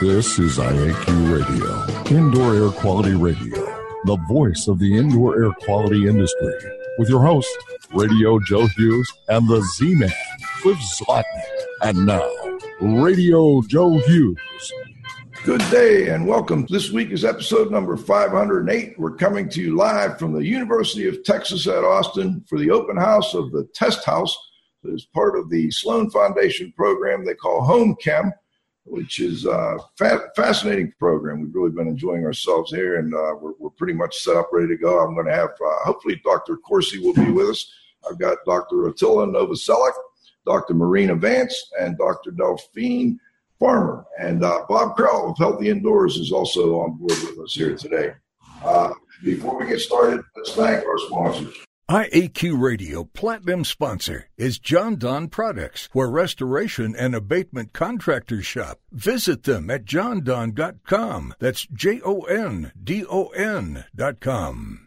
This is IAQ Radio, Indoor Air Quality Radio, the voice of the indoor air quality industry, with your host, Radio Joe Hughes, and the Z Man, Cliff Zlotnick. And now, Radio Joe Hughes. Good day and welcome. This week is episode number 508. We're coming to you live from the University of Texas at Austin for the open house of the Test House that is part of the Sloan Foundation program they call Home Chem which is a fa- fascinating program. We've really been enjoying ourselves here, and uh, we're, we're pretty much set up, ready to go. I'm going to have, uh, hopefully, Dr. Corsi will be with us. I've got Dr. Atila Novoselac, Dr. Marina Vance, and Dr. Delphine Farmer. And uh, Bob Krell of Healthy Indoors is also on board with us here today. Uh, before we get started, let's thank our sponsors. IAQ Radio Platinum sponsor is Jon-Don Products, where restoration and abatement contractors shop. Visit them at jondon.com. That's J O N D O N.com.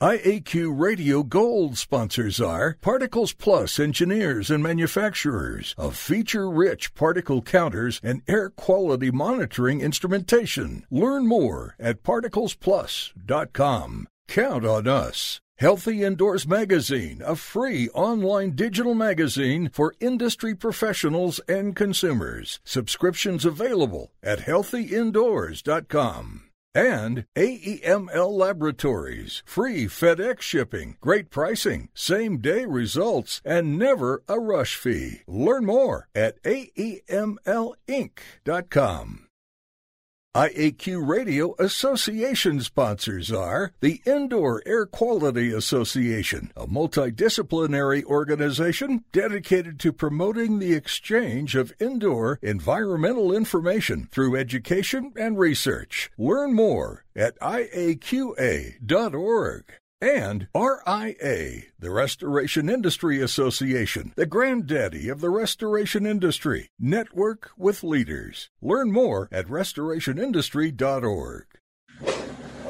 IAQ Radio Gold sponsors are Particles Plus engineers and manufacturers of feature rich particle counters and air quality monitoring instrumentation. Learn more at particlesplus.com. Count on us. Healthy Indoors Magazine, a free online digital magazine for industry professionals and consumers. Subscriptions available at healthyindoors.com. And AEML Laboratories, free FedEx shipping, great pricing, same day results, and never a rush fee. Learn more at AEMLinc.com. IAQ Radio Association sponsors are the Indoor Air Quality Association, a multidisciplinary organization dedicated to promoting the exchange of indoor environmental information through education and research. Learn more at iaqa.org and RIA, the Restoration Industry Association, the granddaddy of the restoration industry. Network with leaders. Learn more at restorationindustry.org.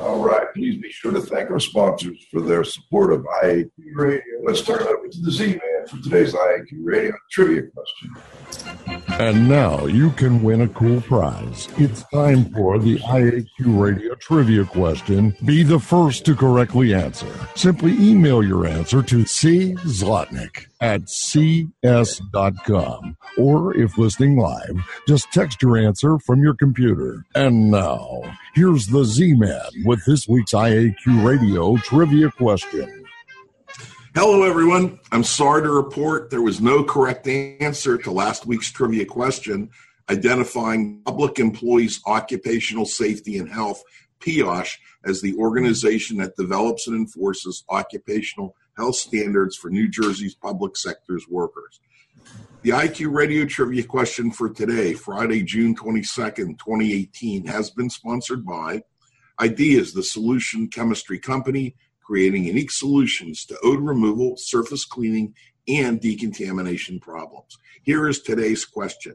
All right. Please be sure to thank our sponsors for their support of IAQ Radio. Let's turn it over to the Z Man for today's IAQ Radio trivia question. And now you can win a cool prize. It's time for the IAQ Radio trivia question. Be the first to correctly answer. Simply email your answer to C. Zlotnick at cs.com. Or if listening live, just text your answer from your computer. And now, here's the Z Man with this week's IAQ Radio trivia question. Hello, everyone. I'm sorry to report there was no correct answer to last week's trivia question identifying Public Employees Occupational Safety and Health, PEOSH, as the organization that develops and enforces occupational health standards for New Jersey's public sector's workers. The IAQ Radio Trivia question for today, Friday, June 22nd, 2018, has been sponsored by Ideas, the solution chemistry company, creating unique solutions to odor removal, surface cleaning, and decontamination problems. Here is today's question.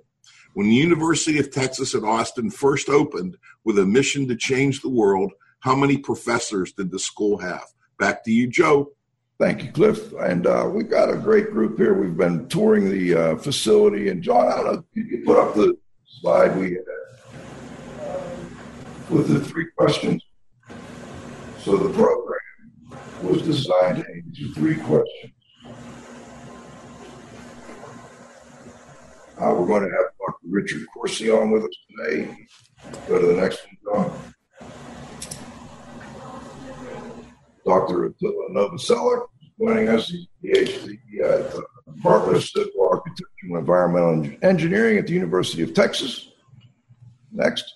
When the University of Texas at Austin first opened with a mission to change the world, how many professors did the school have? Back to you, Joe. Thank you, Cliff. And uh, we've got a great group here. We've been touring the uh, facility. And John, I don't know, you put up the slide we had uh, with the three questions. So the program was designed to answer three questions. Uh, we're going to have Dr. Richard Corsi on with us today. Go to the next one, John. Dr. Atila Novoselac joining us. He's PhD at the Department of Civil Architecture and Environmental Engineering at the University of Texas. Next.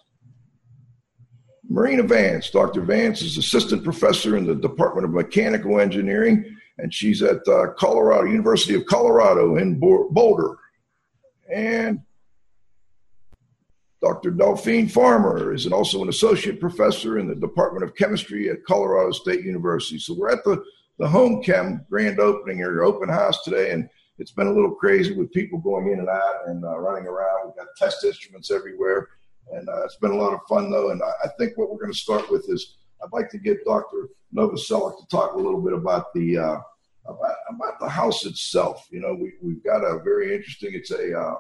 Marina Vance. Dr. Vance is assistant professor in the Department of Mechanical Engineering, and she's at uh, Colorado University of Colorado in Boulder. And Dr. Delphine Farmer is also an associate professor in the Department of Chemistry at Colorado State University. So we're at the, the home chem grand opening or open house today, and it's been a little crazy with people going in and out and uh, running around. We've got test instruments everywhere. And uh, it's been a lot of fun, though. And I, I think what we're going to start with is I'd like to get Dr. Novoselac to talk a little bit about the uh, about, about the house itself. You know, we, we've got a very interesting, it's a, uh,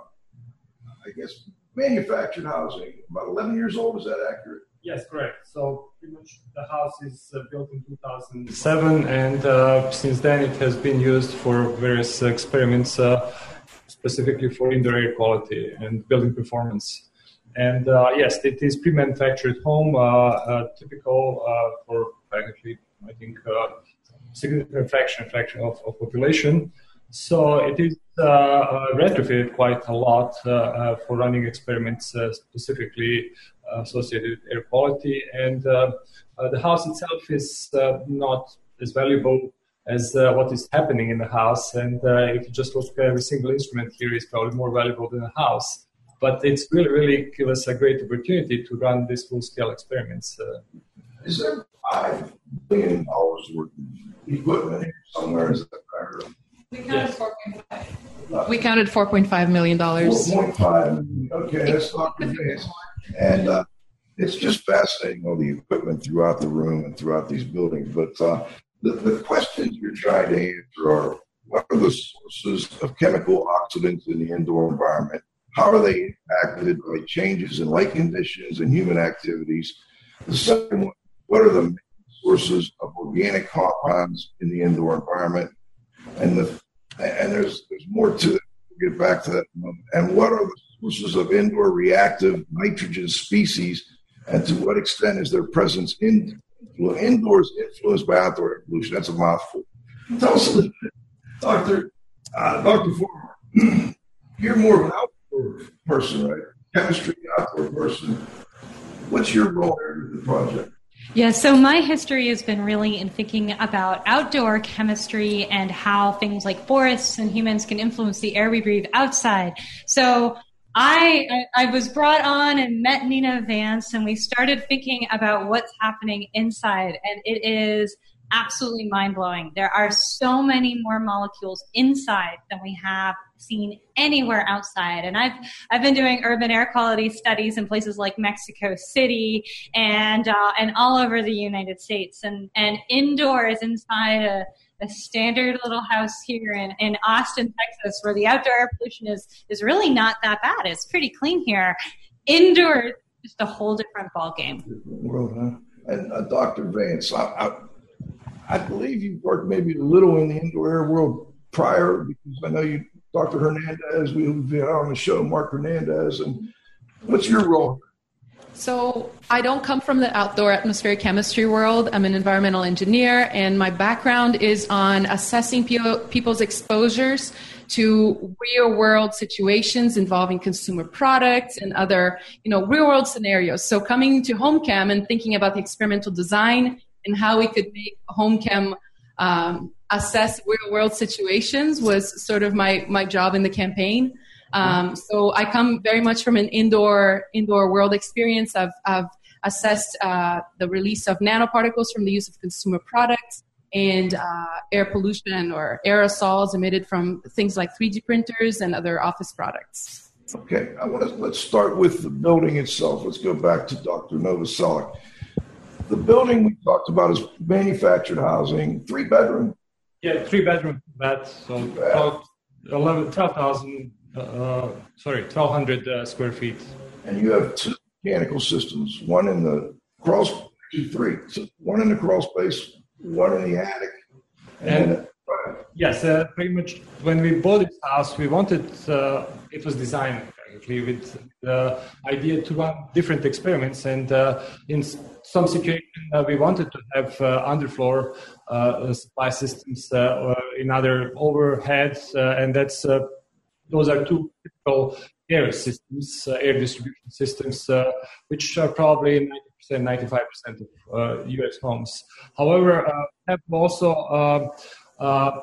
I guess, manufactured housing, about 11 years old. Is that accurate? Yes, correct. So pretty much the house is uh, built in 2007, and uh, since then it has been used for various experiments, uh, specifically for indoor air quality and building performance. And uh, yes, it is pre-manufactured home, uh, uh, typical for practically, I think, significant fraction fraction of, of population. So it is retrofitted quite a lot for running experiments specifically associated with air quality. And uh, uh, the house itself is uh, not as valuable as what is happening in the house. And if you just look at every single instrument here is probably more valuable than a house. But it's really, really give us a great opportunity to run these full-scale experiments. Is there five billion dollars worth of equipment here somewhere? Is that right? We counted yes. 4.5. We counted 4.5 million dollars. 4.5. Okay, that's not advanced. And uh, it's just fascinating all the equipment throughout the room and throughout these buildings. But uh, the, the questions you're trying to answer are what are the sources of chemical oxidants in the indoor environment? How are they impacted by changes in light conditions and human activities? The second one, what are the sources of organic compounds in the indoor environment? And the and there's there's more to it. We'll get back to that. And what are the sources of indoor reactive nitrogen species, and to what extent is their presence in indoors influenced by outdoor air pollution? That's a mouthful. Tell us a little bit, Doctor uh, Doctor Farmer. You're more of person, right? Chemistry outdoor person. What's your role in the project? Yeah, so my history has been really in thinking about outdoor chemistry and how things like forests and humans can influence the air we breathe outside. So I, I, was brought on and met Marina Vance, and we started thinking about what's happening inside, and it is absolutely mind blowing. There are so many more molecules inside than we have seen anywhere outside. And I've I've been doing urban air quality studies in places like Mexico City and uh, and all over the United States, and and indoors inside a a standard little house here in, in Austin, Texas, where the outdoor air pollution is is really not that bad. It's pretty clean here. Indoors, just a whole different ball game. World, huh? And uh, Dr. Vance, I, I, I believe you worked maybe a little in the indoor air world prior, because I know you, Dr. Hernandez. We've been on the show Mark Hernandez, and what's your role? So, I don't come from the outdoor atmospheric chemistry world. I'm an environmental engineer, and my background is on assessing people's exposures to real world situations involving consumer products and other, you know, real world scenarios. So, coming to HomeChem and thinking about the experimental design and how we could make HomeChem um, assess real world situations was sort of my, my job in the campaign. Um, so I come very much from an indoor indoor world experience. I've, I've assessed uh, the release of nanoparticles from the use of consumer products and uh, air pollution or aerosols emitted from things like 3D printers and other office products. Okay, I want to, let's start with the building itself. Let's go back to Dr. Novoselac. The building we talked about is manufactured housing, three bedroom. Yeah, three bedroom bed, so 12, 12,000 uh, sorry, 1,200 uh, square feet. And you have two mechanical systems, one in the crawl, three, so one in the crawl space, one in the attic. And, and yes, uh, pretty much when we bought this house, we wanted, uh, it was designed with the idea to run different experiments. And uh, in some situations, uh, we wanted to have uh, underfloor uh, supply systems in other overheads, and that's those are two typical air systems, uh, air distribution systems, uh, which are probably 90%, 95% of US uh, homes. However, uh, have also uh,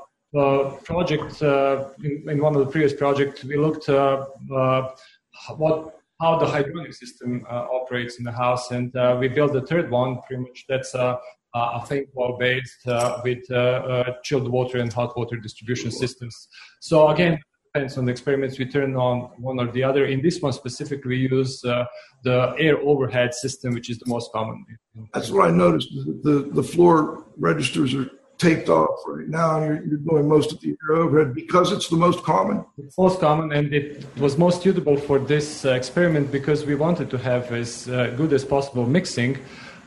project in, in, one of the previous projects, we looked what how the hydronic system operates in the house, and we built the third one. Pretty much that's a a fan wall based uh, with uh, uh, chilled water and hot water distribution systems. So again, depends on the experiments we turn on one or the other. In this one specifically, we use uh, the air overhead system, which is the most common. That's what I noticed. The, the floor registers are taped off right now. You're, you're doing most of the overhead because it's the most common. It's most common, and it was most suitable for this uh, experiment because we wanted to have as uh, good as possible mixing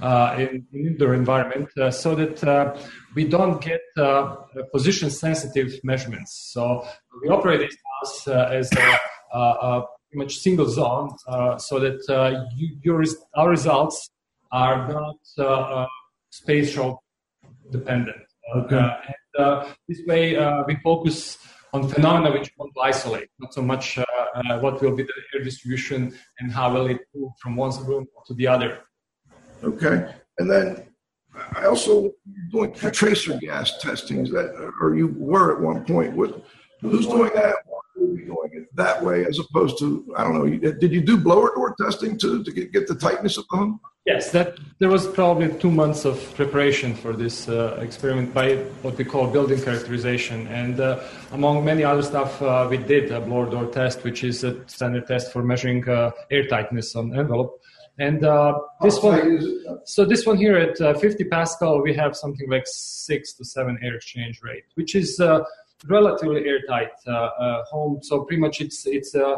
uh, in, in indoor environment, uh, so that uh, we don't get uh, position sensitive measurements. So we operate this house as a, a, much single zone, so that you, your our results are not spatial dependent. Okay. Uh, and uh, this way, uh, we focus on phenomena which we want to isolate, not so much what will be the air distribution and how will it move from one room to the other. Okay. And then I also doing tracer gas testing. Is that, or you were at one point? What, who's doing that? Be doing it that way as opposed to I don't know? Did you do blower door testing to to get, get the tightness of the home? Yes, that there was probably two months of preparation for this uh, experiment by what we call building characterization, and uh, among many other stuff, uh, we did a blower door test, which is a standard test for measuring uh, air tightness on envelope. And uh, this one, so this one here at uh, 50 Pascal, we have something like six to seven air exchange rate, which is relatively airtight uh, uh, home. So pretty much it's it's uh,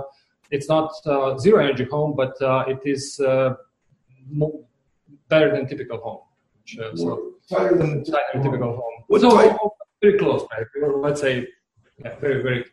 it's not zero energy home, but it is more, better than typical home. Which, uh, so tighter than typical home. So type? very close, right? Let's say yeah, very very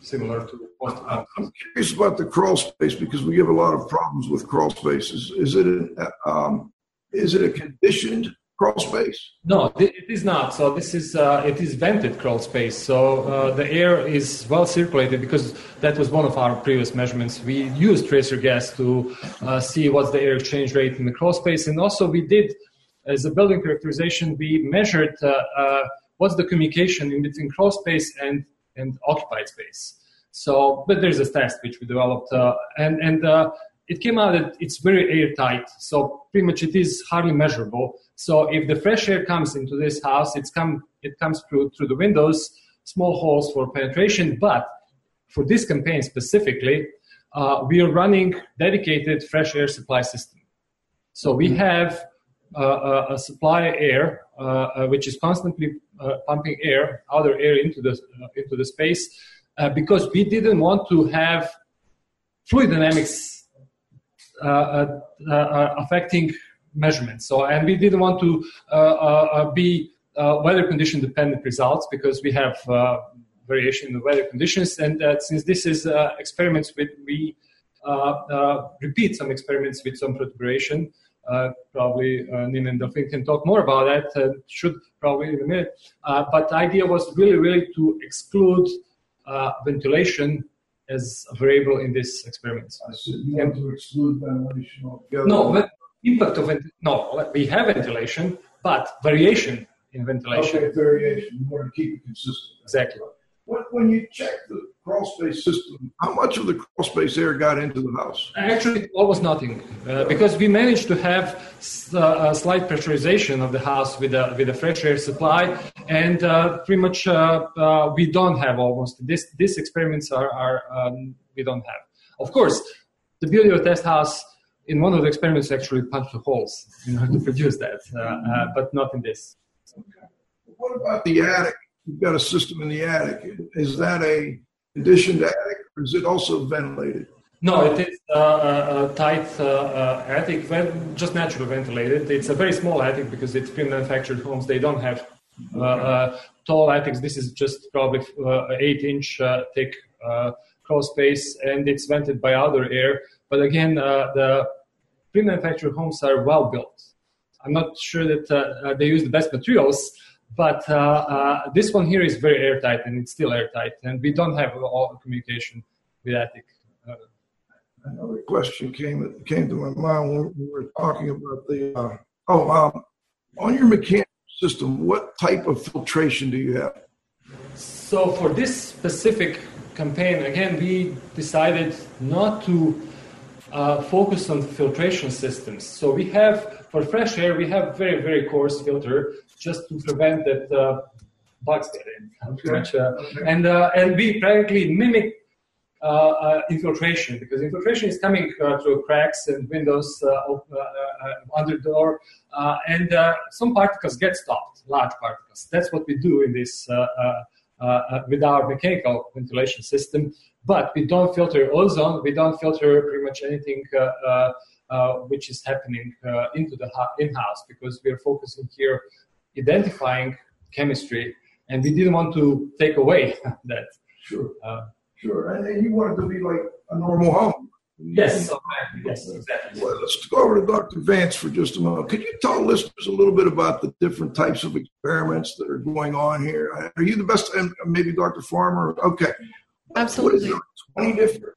similar to I'm curious about the crawl space because we have a lot of problems with crawl spaces. Is it an, um, is it a conditioned crawl space? No, it is not. So this is uh, it is vented crawl space. So uh, the air is well circulated because that was one of our previous measurements. We used tracer gas to uh, see what's the air exchange rate in the crawl space, and also we did as a building characterization we measured uh, uh, what's the communication in between crawl space and and occupied space. So, but there's a test which we developed, uh, and and it came out that it's very airtight. So pretty much it is hardly measurable. So if the fresh air comes into this house, it's come, it comes through, through the windows, small holes for penetration. But for this campaign specifically, uh, we are running dedicated fresh air supply system. So we mm-hmm. have uh, a supply air uh, uh, which is constantly uh, pumping air, other air into the uh, into the space, because we didn't want to have fluid dynamics affecting measurements. So, and we didn't want to uh, uh, uh, be weather condition dependent results because we have variation in the weather conditions. And since this is experiments with, we repeat some experiments with some perturbation. Uh, probably uh, Marina and Delphine can talk more about that. Uh, should probably in a minute. but the idea was really, really to exclude ventilation as a variable in this experiment. So you want to exclude ventilation? No, but impact of no, we have ventilation, but variation in ventilation. Okay, variation. You want to keep it consistent. Exactly. When, when you check the crawl space system, how much of the crawl space air got into the house? Actually, almost nothing, uh, because we managed to have uh, a slight pressurization of the house with a with a fresh air supply, and uh, pretty much uh, uh, we don't have almost this. These experiments are, are um, we don't have. Of course, the beauty of test house in one of the experiments actually punched the holes in order to produce that, uh, uh, but not in this. What about the attic? You've got a system in the attic. Is that a conditioned attic, or is it also ventilated? No, it is uh, a, a tight uh, uh, attic, just naturally ventilated. It's a very small attic because it's pre-manufactured homes. They don't have uh, tall attics. This is just probably eight-inch thick crawl space, and it's vented by other air. But again, uh, the pre-manufactured homes are well built. I'm not sure that uh, uh, they use the best materials, but this one here is very airtight and it's still airtight, and we don't have all communication with attic. Another question came came to my mind when we were talking about the. Uh, oh, um, on your mechanical system, what type of filtration do you have? So for this specific campaign, again, we decided not to uh, focus on filtration systems. So we have, for fresh air, we have very, very coarse filter just to prevent that uh, bugs get in. Okay. Uh, and, uh, and we practically mimic uh, uh, infiltration because infiltration is coming uh, through cracks and windows under the door, and some particles get stopped, large particles. That's what we do in this with our mechanical ventilation system. But we don't filter ozone. We don't filter pretty much anything. Uh, which is happening uh, into the in-house because we are focusing here identifying chemistry and we didn't want to take away that sure uh, Sure, and, and you want it to be like a normal home. Yes, yes, exactly. Well, let's go over to Dr. Vance for just a moment. Could you tell listeners a little bit about the different types of experiments that are going on here? Are you the best, and maybe Dr. Farmer? Okay. Absolutely. What is it, 20 different?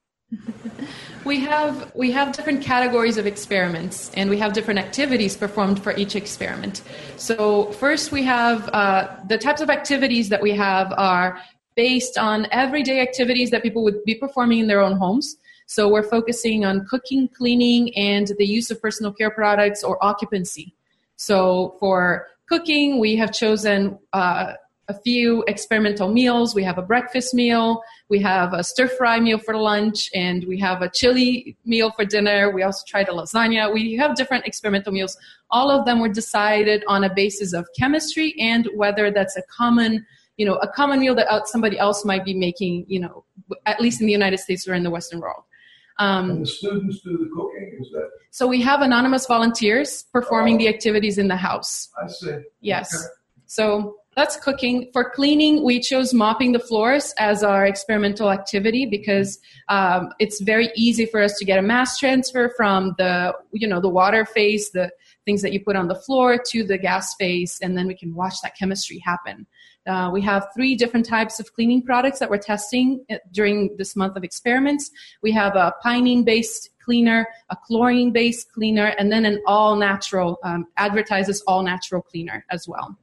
We have we have different categories of experiments and we have different activities performed for each experiment so first we have uh, the types of activities that we have are based on everyday activities that people would be performing in their own homes. So we're focusing on cooking, cleaning, and the use of personal care products or occupancy. So for cooking, we have chosen uh, a few experimental meals. We have a breakfast meal, we have a stir fry meal for lunch, and we have a chili meal for dinner. We also tried a lasagna. We have different experimental meals. All of them were decided on a basis of chemistry and whether that's a common you know, a common meal that somebody else might be making, you know, at least in the United States or in the Western world. Um, and the students do the cooking, is that? So we have anonymous volunteers performing oh. the activities in the house. I see. Yes. Okay. So that's cooking. For cleaning, we chose mopping the floors as our experimental activity because um, it's very easy for us to get a mass transfer from the, you know, the water phase, the things that you put on the floor to the gas phase, and then we can watch that chemistry happen. Uh, we have three different types of cleaning products that we're testing uh, during this month of experiments. We have a pinene based cleaner, a chlorine based cleaner, and then an all natural, um, advertises all natural cleaner as well.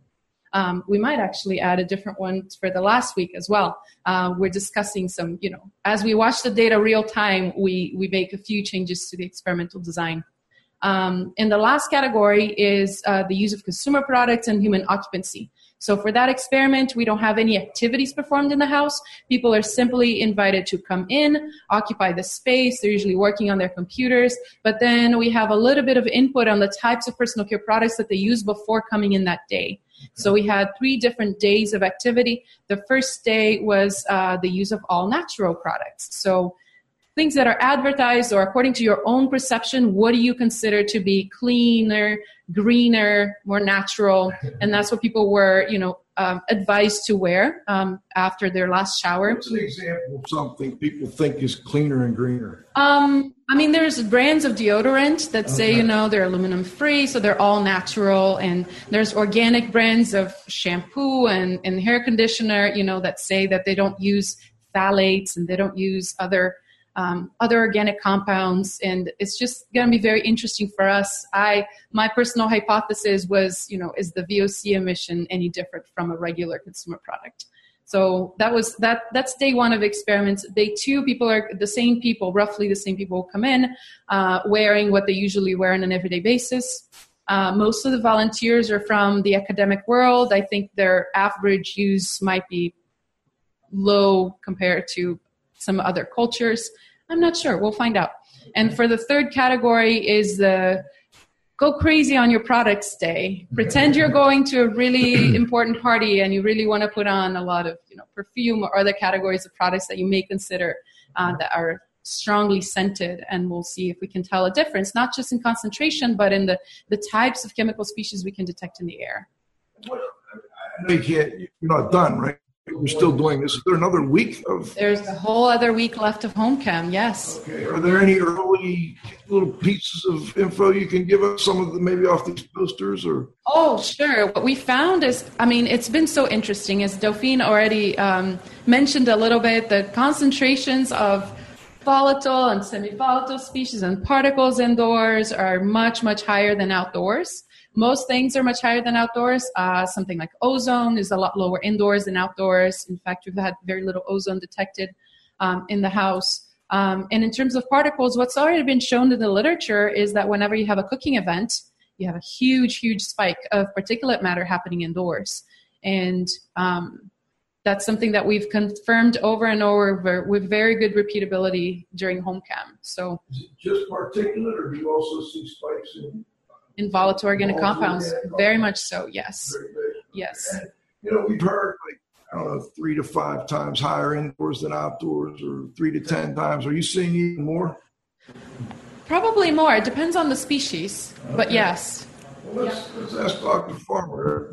Um, we might actually add a different one for the last week as well. Uh, we're discussing some, you know, as we watch the data real time, we, we make a few changes to the experimental design. Um, and the last category is uh, the use of consumer products and human occupancy. So for that experiment, we don't have any activities performed in the house. People are simply invited to come in, occupy the space. They're usually working on their computers. But then we have a little bit of input on the types of personal care products that they use before coming in that day. So we had three different days of activity. The first day was uh, the use of all natural products. So things that are advertised or according to your own perception, what do you consider to be cleaner, greener, more natural? And that's what people were, you know, um, advised to wear um, after their last shower. What's an example of something people think is cleaner and greener? Um, I mean, there's brands of deodorant that say, okay. you know, they're aluminum free, so they're all natural. And there's organic brands of shampoo and, and hair conditioner, you know, that say that they don't use phthalates and they don't use other um, other organic compounds, and it's just going to be very interesting for us. I my personal hypothesis was, you know, is the VOC emission any different from a regular consumer product? So that was that. That's day one of experiments. Day two, people are the same people, roughly the same people, come in uh, wearing what they usually wear on an everyday basis. Uh, most of the volunteers are from the academic world. I think their average use might be low compared to some other cultures. I'm not sure. We'll find out. And for the third category is the go crazy on your products day. Pretend you're going to a really important party and you really want to put on a lot of you know perfume or other categories of products that you may consider uh, that are strongly scented and we'll see if we can tell a difference not just in concentration but in the, the types of chemical species we can detect in the air. I know you can't, you're not done, right? We're still doing this. Is there another week of? There's a whole other week left of home chem. Yes. Okay. Are there any early little pieces of info you can give us? Some of the maybe off these posters or? Oh, sure. What we found is, I mean, it's been so interesting. As Delphine already um, mentioned a little bit, the concentrations of volatile and semi-volatile species and particles indoors are much much higher than outdoors. Most things are much higher than outdoors. Uh, something like ozone is a lot lower indoors than outdoors. In fact, we've had very little ozone detected um, in the house. Um, and in terms of particles, what's already been shown in the literature is that whenever you have a cooking event, you have a huge, huge spike of particulate matter happening indoors. And um, that's something that we've confirmed over and over with very good repeatability during home chem. So, is it just particulate, or do you also see spikes in in volatile organic compounds? Very much so. Yes. Yes. You know, we've heard like I don't know three to five times higher indoors than outdoors, or three to ten times. Are you seeing even more? Probably more. It depends on the species, okay. but yes. Well, let's, yeah. let's ask Dr. Farmer.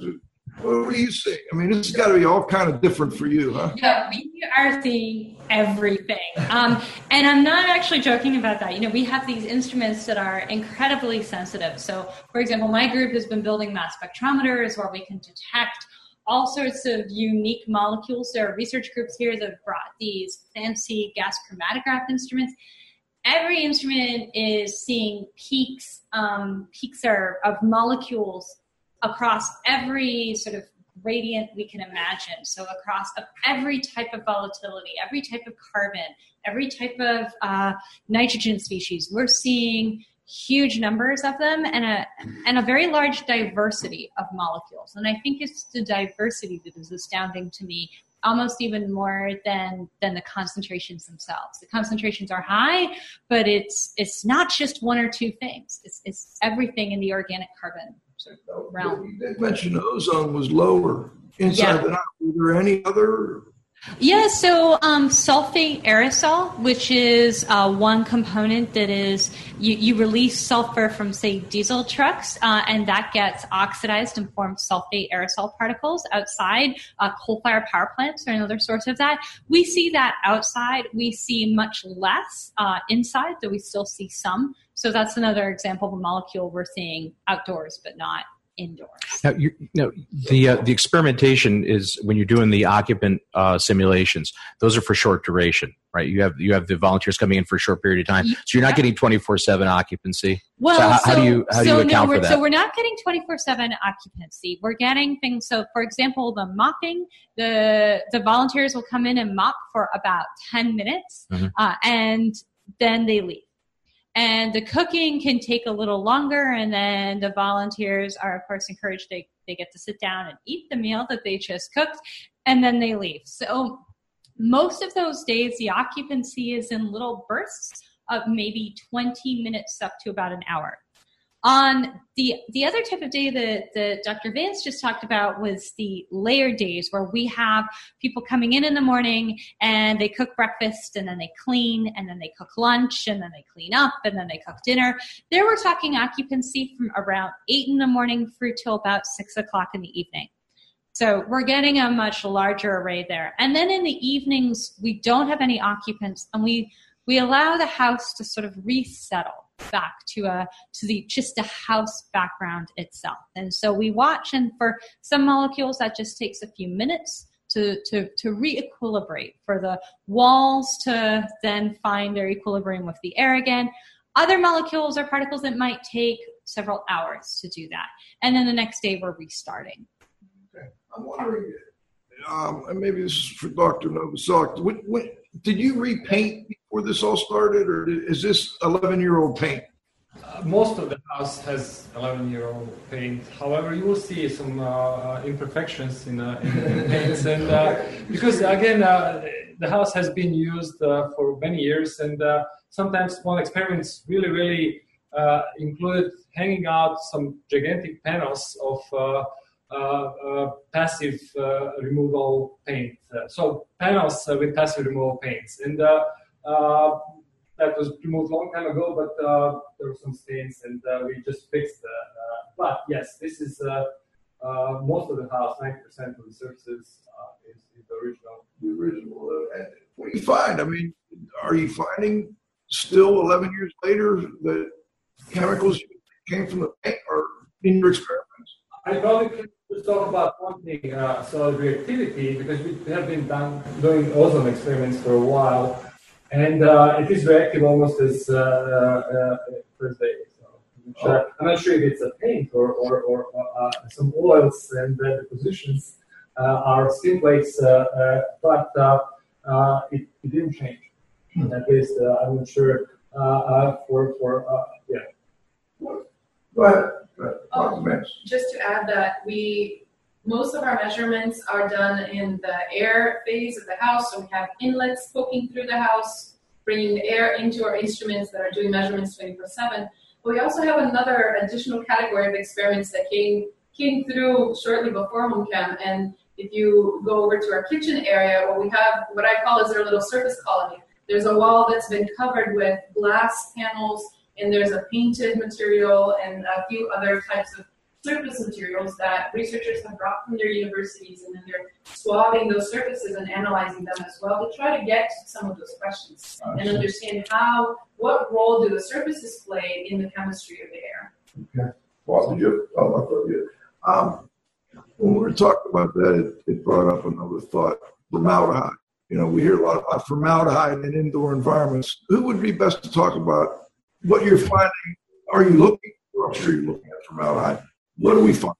What do you see? I mean, this has got to be all kind of different for you, huh? Yeah, we are seeing everything. Um, and I'm not actually joking about that. You know, we have these instruments that are incredibly sensitive. So, for example, my group has been building mass spectrometers where we can detect all sorts of unique molecules. There are research groups here that have brought these fancy gas chromatograph instruments. Every instrument is seeing peaks, um, peaks are of molecules across every sort of gradient we can imagine. So across every type of volatility, every type of carbon, every type of uh, nitrogen species, we're seeing huge numbers of them and a and a very large diversity of molecules. And I think it's the diversity that is astounding to me almost even more than than the concentrations themselves. The concentrations are high, but it's it's not just one or two things. It's it's everything in the organic carbon sort of realm. You did mention ozone was lower inside yeah. than out. Were there any other yeah, so um, sulfate aerosol, which is uh, one component that is you, you, release sulfur from, say, diesel trucks, uh, and that gets oxidized and forms sulfate aerosol particles outside. Uh, coal fired power plants are another source of that. We see that outside. We see much less uh, inside, though we still see some. So that's another example of a molecule we're seeing outdoors, but not indoors. Now, you, know, the uh, the experimentation is when you're doing the occupant uh, simulations. Those are for short duration, right? You have you have the volunteers coming in for a short period of time, so you're not getting 24 seven occupancy. Well, so how, so, how, do you how so do you account no, for that? So we're not getting 24 seven occupancy. We're getting things. So, for example, the mopping, the the volunteers will come in and mop for about 10 minutes, mm-hmm. uh, and then they leave and the cooking can take a little longer and then the volunteers are of course encouraged. They, they get to sit down and eat the meal that they just cooked and then they leave. So most of those days the occupancy is in little bursts of maybe 20 minutes up to about an hour on the the other type of day that, that Dr. Vance just talked about was the layer days where we have people coming in in the morning and they cook breakfast and then they clean and then they cook lunch and then they clean up and then they cook dinner. There we're talking occupancy from around eight in the morning through till about six o'clock in the evening. So we're getting a much larger array there. And then in the evenings, we don't have any occupants and we we allow the house to sort of resettle back to a to the just a house background itself. And so we watch, and for some molecules that just takes a few minutes to to to re-equilibrate, for the walls to then find their equilibrium with the air again. Other molecules or particles that might take several hours to do that, and then the next day we're restarting. Okay, I'm wondering, um, and maybe this is for Dr. When, did you repaint before this all started, or is this 11 year old paint? Uh, most of the house has 11 year old paint. However, you will see some uh, imperfections in, uh, in, in paints, and uh, because again, uh, the house has been used uh, for many years, and sometimes one experiments really, really included hanging out some gigantic panels of uh, uh, passive uh, removal paint. so panels with passive removal paints. And Uh, that was removed a long time ago, but uh, there were some stains and uh, we just fixed that. but yes, this is most of the house, 90% of the surfaces is, is, the original. The original. what do you find? I mean, are you finding still 11 years later that chemicals came from the paint or in your experiments? I probably could just talk about one thing, uh, solid reactivity, because we have been done, doing ozone experiments for a while, and uh, it is reactive almost as uh, uh first day. So I'm, sure, oh. I'm, not sure if it's a paint or, or, or uh, some oils and the depositions uh, are still plates, but it, it, didn't change. Hmm. At least I'm not sure for, for yeah. Go ahead. Um, just to add that we most of our measurements are done in the air phase of the house. So we have inlets poking through the house, bringing the air into our instruments that are doing measurements 24 7. But we also have another additional category of experiments that came came through shortly before HomeChem. And if you go over to our kitchen area, what we have, what I call is our little surface colony. There's a wall that's been covered with glass panels, and there's a painted material and a few other types of surface materials that researchers have brought from their universities, and then they're swabbing those surfaces and analyzing them as well to try to get to some of those questions and understand how, what role do the surfaces play in the chemistry of the air. Okay. Well, you? Oh, I thought you. Um, when we were talking about that, it, it brought up another thought: formaldehyde. You know, we hear a lot about formaldehyde in indoor environments. Who would be best to talk about what you're finding? Are you looking? I'm sure you're looking at formaldehyde. What do we find?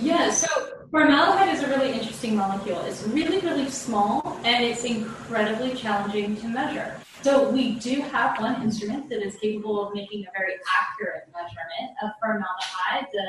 Yeah, so formaldehyde is a really interesting molecule. It's really, really small and it's incredibly challenging to measure. So we do have one instrument that is capable of making a very accurate measurement of formaldehyde, the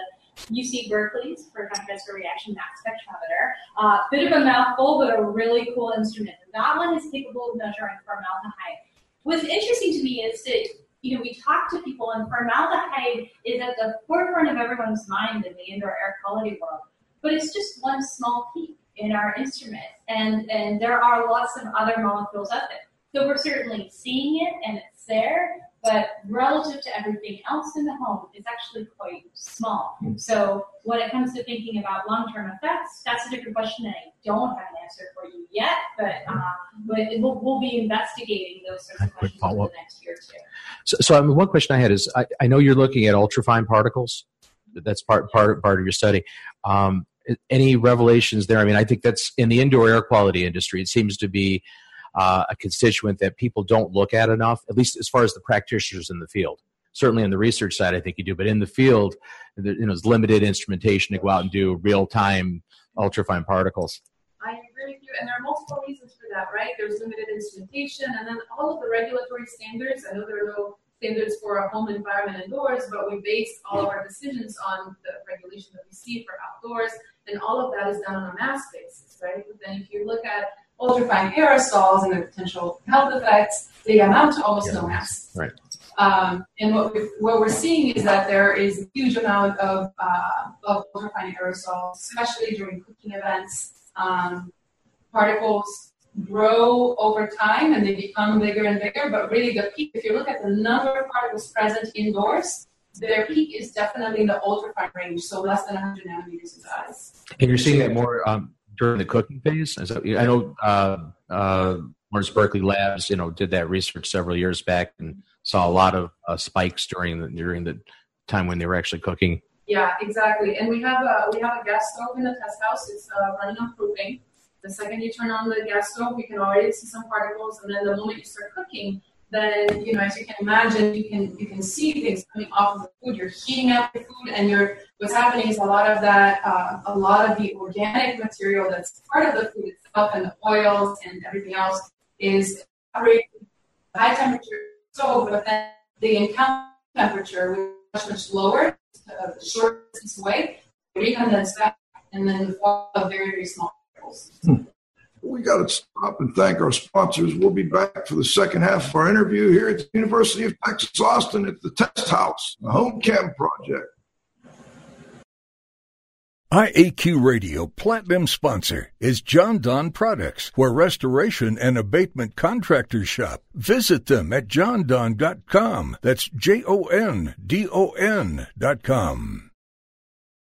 UC Berkeley's proton reaction mass spectrometer. Uh, bit of a mouthful, but a really cool instrument. That one is capable of measuring formaldehyde. What's interesting to me is that you know, we talk to people, and formaldehyde is at the forefront of everyone's mind in the indoor air quality world. But it's just one small peak in our instrument, and and there are lots of other molecules out there. So we're certainly seeing it, and it's there. But relative to everything else in the home, it's actually quite small. So when it comes to thinking about long-term effects, that's a different question, and I don't have an answer for you yet. But uh, but we'll, we'll be investigating those sorts of questions over the next year two. So, so I mean, one question I had is, I, I know you're looking at ultrafine particles. That's part part part of your study. Um, any revelations there? I mean, I think that's in the indoor air quality industry. It seems to be uh, a constituent that people don't look at enough, at least as far as the practitioners in the field. Certainly on the research side, I think you do, but in the field, you know, there's limited instrumentation to go out and do real time ultrafine particles. I agree with you, and there are multiple reasons for that, right? There's limited instrumentation, and then all of the regulatory standards. I know there are no standards for our home environment indoors, but we base all of our decisions on the regulation that we see for outdoors, and all of that is done on a mass basis, right? But then if you look at ultrafine aerosols and their potential health effects, they amount to almost no mass. Right. Um, and what, we what we're seeing is that there is a huge amount of, uh, of ultrafine aerosols, especially during cooking events. Um, particles grow over time and they become bigger and bigger, but really the peak, if you look at the number of particles present indoors, their peak is definitely in the ultrafine range, so less than 100 nanometers in size. And you're seeing that more um, during the cooking phase. That, I know uh, uh, Lawrence Berkeley Labs, you know, did that research several years back and saw a lot of uh, spikes during the during the time when they were actually cooking. Yeah, exactly. And we have a we have a gas stove in the test house. It's uh, running on propane. The second you turn on the gas stove, you can already see some particles, and then the moment you start cooking, then you know as you can imagine, you can you can see things coming off of the food. You're heating up the food, and you're what's happening is a lot of that, uh, a lot of the organic material that's part of the food itself, and the oils and everything else is high temperature stove, but then the encounter temperature much much lower, uh, short distance away, recondense back, and then of very very small particles. We got to stop and thank our sponsors. We'll be back for the second half of our interview here at the University of Texas Austin at the Test House, the Home Chem Project. IAQ Radio Platinum sponsor is Jon-Don Products, where restoration and abatement contractors shop. Visit them at jondon.com. That's J O N D O N.com.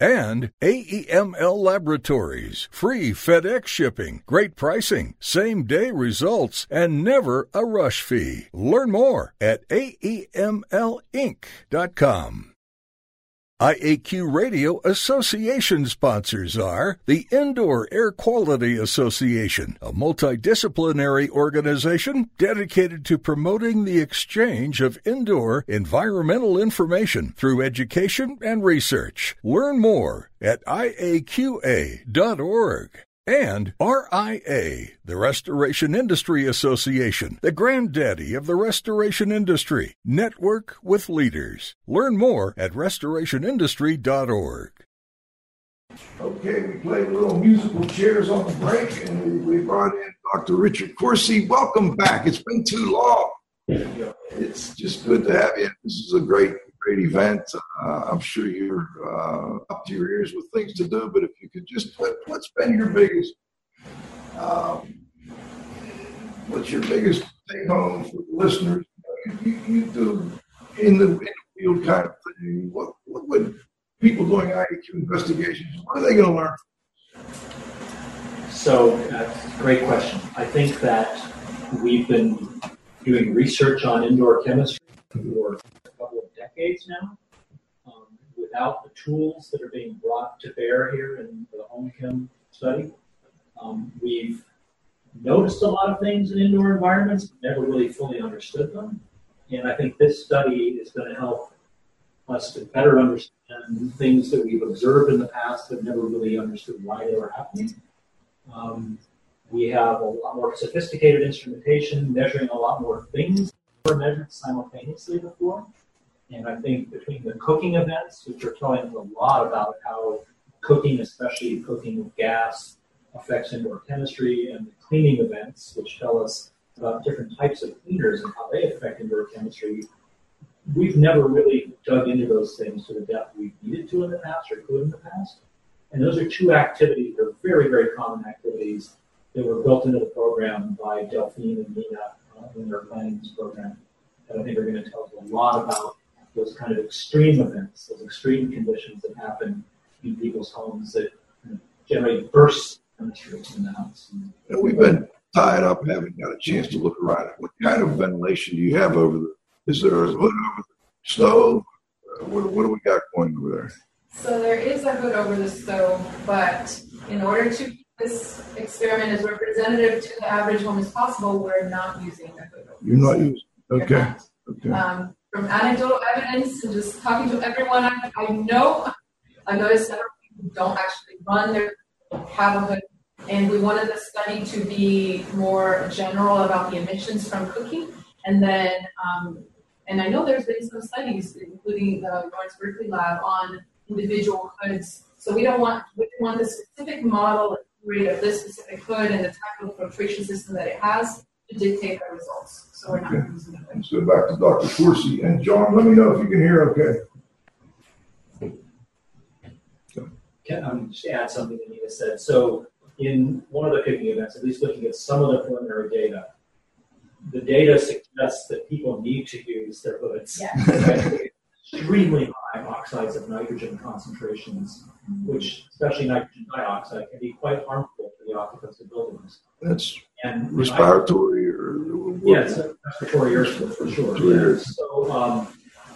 And AEML Laboratories, free FedEx shipping, great pricing, same day results, and never a rush fee. Learn more at AEMLinc.com. IAQ Radio Association sponsors are the Indoor Air Quality Association, a multidisciplinary organization dedicated to promoting the exchange of indoor environmental information through education and research. Learn more at iaqa.org and RIA, the Restoration Industry Association, the granddaddy of the restoration industry. Network with leaders. Learn more at restorationindustry.org. Okay, we played a little musical chairs on the break and we brought in Dr. Richard Corsi. Welcome back. It's been too long. It's just good to have you. This is a great great event. Uh, I'm sure you're uh, up to your ears with things to do, but if you could just, what, what's been your biggest, um, what's your biggest take home for the listeners? You, you, you do in the, in the, field kind of thing. What, what would people doing IAQ investigations, what are they going to learn? So, that's a great question. I think that we've been doing research on indoor chemistry for a couple of decades now. Um, without the tools that are being brought to bear here in the home chem study, um, we've noticed a lot of things in indoor environments, but never really fully understood them. And I think this study is going to help us to better understand things that we've observed in the past but never really understood why they were happening. Um, we have a lot more sophisticated instrumentation measuring a lot more things were measured simultaneously before. And I think between the cooking events, which are telling us a lot about how cooking, especially cooking with gas, affects indoor chemistry, and the cleaning events, which tell us about different types of cleaners and how they affect indoor chemistry, we've never really dug into those things to the depth we've needed to in the past or could in the past. And those are two activities that are very, very common activities that were built into the program by Delphine and Nina in their planning this program that I think are going to tell us a lot about those kind of extreme events, those extreme conditions that happen in people's homes that generate bursts of in the house. And we've been tied up, haven't got a chance to look around. What kind of ventilation do you have over there? Is there a hood over the stove? Uh, what, what do we got going over there? So there is a hood over the stove, but in order to keep this experiment is representative to the average home as possible, we're not using a hood. You're not using. Okay. Okay. Um, from anecdotal evidence and just talking to everyone I, I know, I noticed several people don't actually run their have a hood. And we wanted the study to be more general about the emissions from cooking. And then, um, and I know there's been some studies, including the Lawrence Berkeley Lab, on individual hoods. So we don't want we want the specific model of this specific hood and the type of filtration system that it has to dictate the results. So we're not okay. using it. Let's go back to Dr. Corsi. And John, let me know if you can hear okay. Can I um, just add something that Nina said? So in one of the cooking events, at least looking at some of the preliminary data, the data suggests that people need to use their hoods. Yeah. extremely high oxides of nitrogen concentrations, which, especially nitrogen dioxide, can be quite harmful to the occupants of buildings. That's and respiratory or yes, respiratory airflow for sure. Yeah. So, um,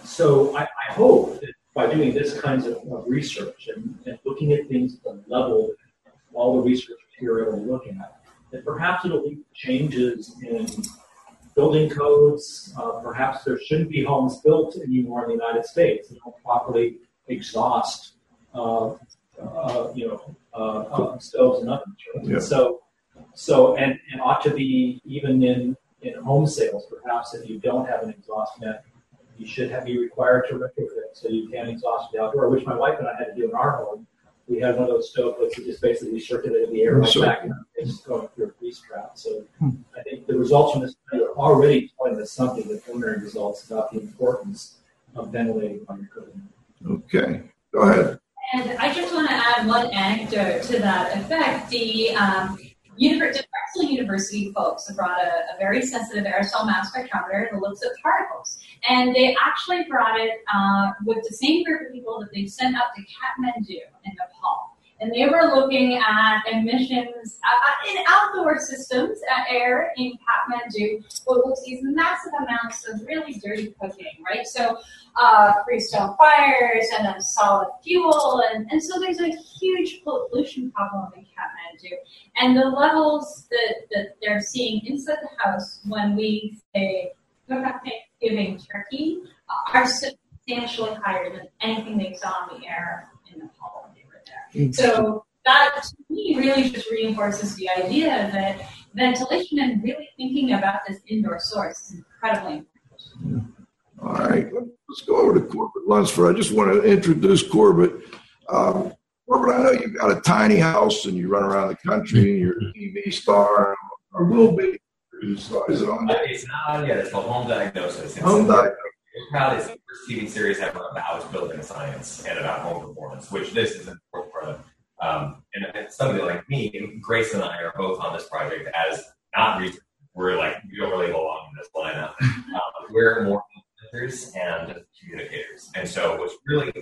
so I, I, hope that by doing this kinds of, of research and, and, looking at things at the level all the research material we're looking at, that perhaps it'll lead to changes in building codes. Uh, perhaps there shouldn't be homes built anymore in the United States that don't properly exhaust, uh, uh, you know, uh, uh, stoves and ovens. Right? Yeah. So, so and, and ought to be even in in home sales. Perhaps if you don't have an exhaust vent, you should have, be required to retrofit so you can exhaust the outdoor, which my wife and I had to do in our home we had one of those stovepipes that just basically circulated the air right sure. back and it's going through a grease trap. So hmm. I think the results from this study are already telling us something, the preliminary results about the importance of ventilating while you're cooking. Okay, go ahead. And I just want to add one anecdote to that effect. The um, University, Drexel University folks have brought a, a, very sensitive aerosol mass spectrometer that looks at particles. And they actually brought it uh, with the same group of people that they sent up to Kathmandu in Nepal. And they were looking at emissions uh, in outdoor systems, at air in Kathmandu, what was these massive amounts of really dirty cooking, right? So uh, freestyle fires and then solid fuel, and, and so there's a huge pollution problem in Kathmandu. And the levels that, that they're seeing inside the house when we say cook up Thanksgiving turkey are substantially higher than anything they saw in the air in Nepal So that to me really just reinforces the idea that ventilation and really thinking about this indoor source is incredibly important. All right, let's go over to Corbett Lunsford. I just want to introduce Corbett. Um, Corbett, I know you've got a tiny house and you run around the country. And you're a TV star, or will be. Is it on? It's not on yet. It's called Home Diagnosis. It's home Diagnosis. Probably the first TV series ever about building science and about home performance, which this is an important part of. Um, and, somebody like me, Grace and I are both on this project as not researchers. We're like, we don't really belong in this lineup. Um, we're more implementers and communicators. And so what's really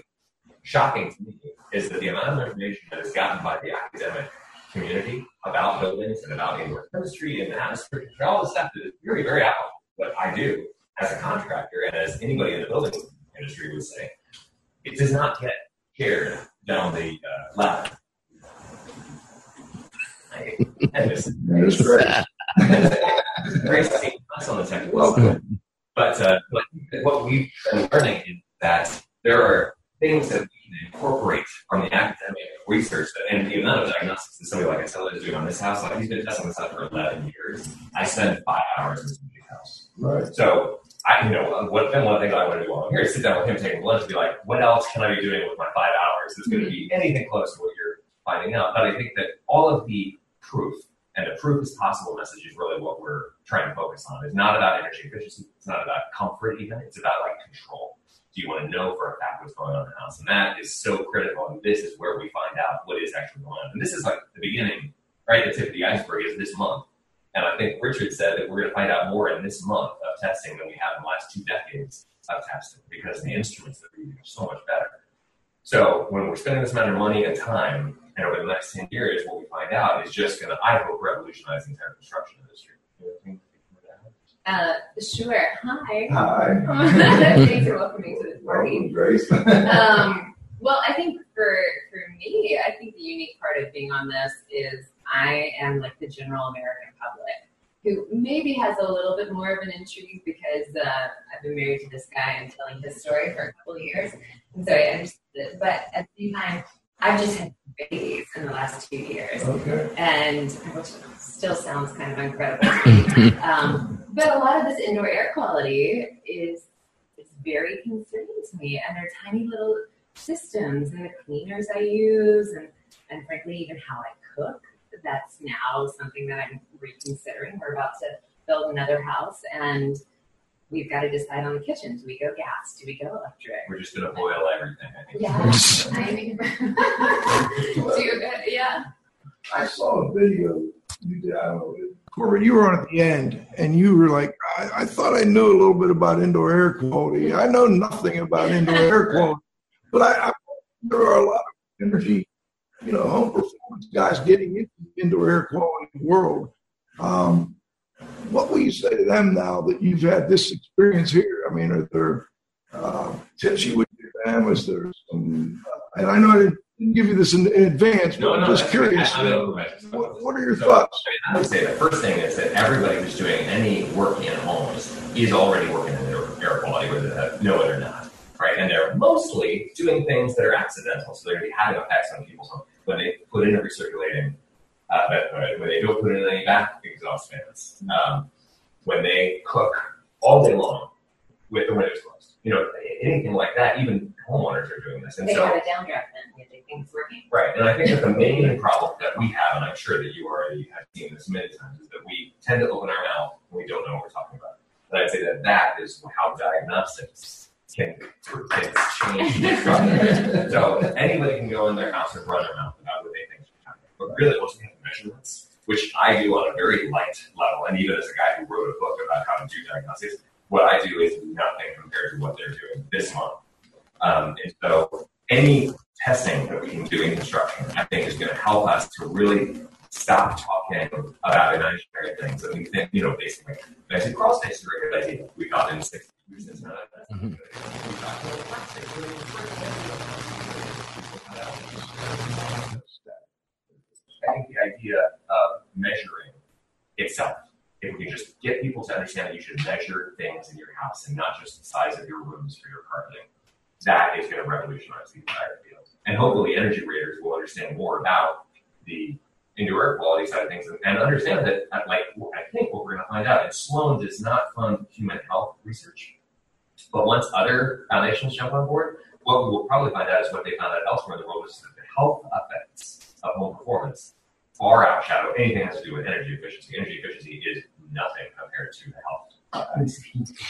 shocking to me is that the amount of information that is gotten by the academic community about buildings and about indoor chemistry and the atmosphere, all the stuff that is very, very applicable what I do as a contractor and as anybody in the building industry would say, it does not get shared down the uh, ladder. and this, is great. great seeing us on the technical Welcome. But, uh, but what we've been learning is that there are things that we can incorporate from the academic research that, and the amount of diagnostics that somebody like Atila is doing on this house, like he's been testing this out for 11 years. I spend five hours in this house. Right. So I, you know, what, and one thing I want to do while I'm here is sit down with him, take lunch, and be like, what else can I be doing with my five hours that's going to be mm-hmm. anything close to what you're finding out? But I think that all of the proof and the proof is possible message is really what we're trying to focus on. It's not about energy efficiency. It's not about comfort even. It's about like control. Do you want to know for a fact what's going on in the house? And that is so critical. And this is where we find out what is actually going on. And this is like the beginning, right? The tip of the iceberg is this month. And I think Richard said that we're going to find out more in this month of testing than we have in the last two decades of testing because the instruments that we use are so much better. So when we're spending this amount of money and time, and over the next 10 years, what we find out is just going to, I hope, revolutionize the entire construction industry. Uh, sure. Hi. Hi. Thanks for welcoming to this party. Grace. um, well, I think for for me, I think the unique part of being on this is I am like the general American public who maybe has a little bit more of an intrigue because uh, I've been married to this guy and telling his story for a couple of years. And so I understood it. But at the same time, I've just had babies in the last two years. Okay. And which still sounds kind of incredible. um, but a lot of this indoor air quality is is very concerning to me. And they're tiny little systems and the cleaners I use and, and frankly even how I cook that's now something that I'm reconsidering. We're about to build another house and we've got to decide on the kitchen. Do we go gas? Do we go electric? We're just going to boil everything. Yeah. I mean, do yeah. I saw a video you did. I don't know. Corbett, you were on at the end, and you were like, I, I thought I knew a little bit about indoor air quality. I know nothing about indoor air quality, but I, I there are a lot of energy you know, home performance guys getting into the indoor air quality world. Um, what will you say to them now that you've had this experience here? I mean, are there uh, tips you would give them? Is there some, uh, and I know I didn't give you this in, in advance, but no, I'm just curious. I, what, what, are your so, thoughts? I, mean, I would say the first thing is that everybody who's doing any work in homes is already working in their air quality, whether they know it or not right? And they're mostly doing things that are accidental. So they're going to be having effects on people's home when they put in a recirculating, uh, when they don't put in any back exhaust fans, um, when they cook all day long with the windows closed. You know, anything like that, even homeowners are doing this. And they so, have a downdraft then, they think it's working. Right. And I think that the main problem that we have, and I'm sure that you already have seen this many times, is that we tend to open our mouth and we don't know what we're talking about. And I'd say that that is how diagnostics can, can change. so anybody can go in their house and run mouth about what they think is happening. But really, once we have measurements, which I do on a very light level, and even as a guy who wrote a book about how to do diagnostics, what I do is nothing compared to what they're doing this month. Um, and so any testing that we can do in construction, I think is going to help us to really stop talking about imaginary things that we think, you know, basically, basic crawl space is idea. We got in 60 years since now. Mm-hmm. I think the idea of measuring itself, if we can just get people to understand that you should measure things in your house and not just the size of your rooms for your carpeting, that is going to revolutionize the entire field. And hopefully, energy raters will understand more about the indoor air quality side of things and, and understand that, like, I think what we're going to find out is Sloan does not fund human health research. But once other foundations jump on board, what we will probably find out is what they found out elsewhere in the world is that the health effects of home performance far outshadow anything that has to do with energy efficiency. Energy efficiency is nothing compared to health.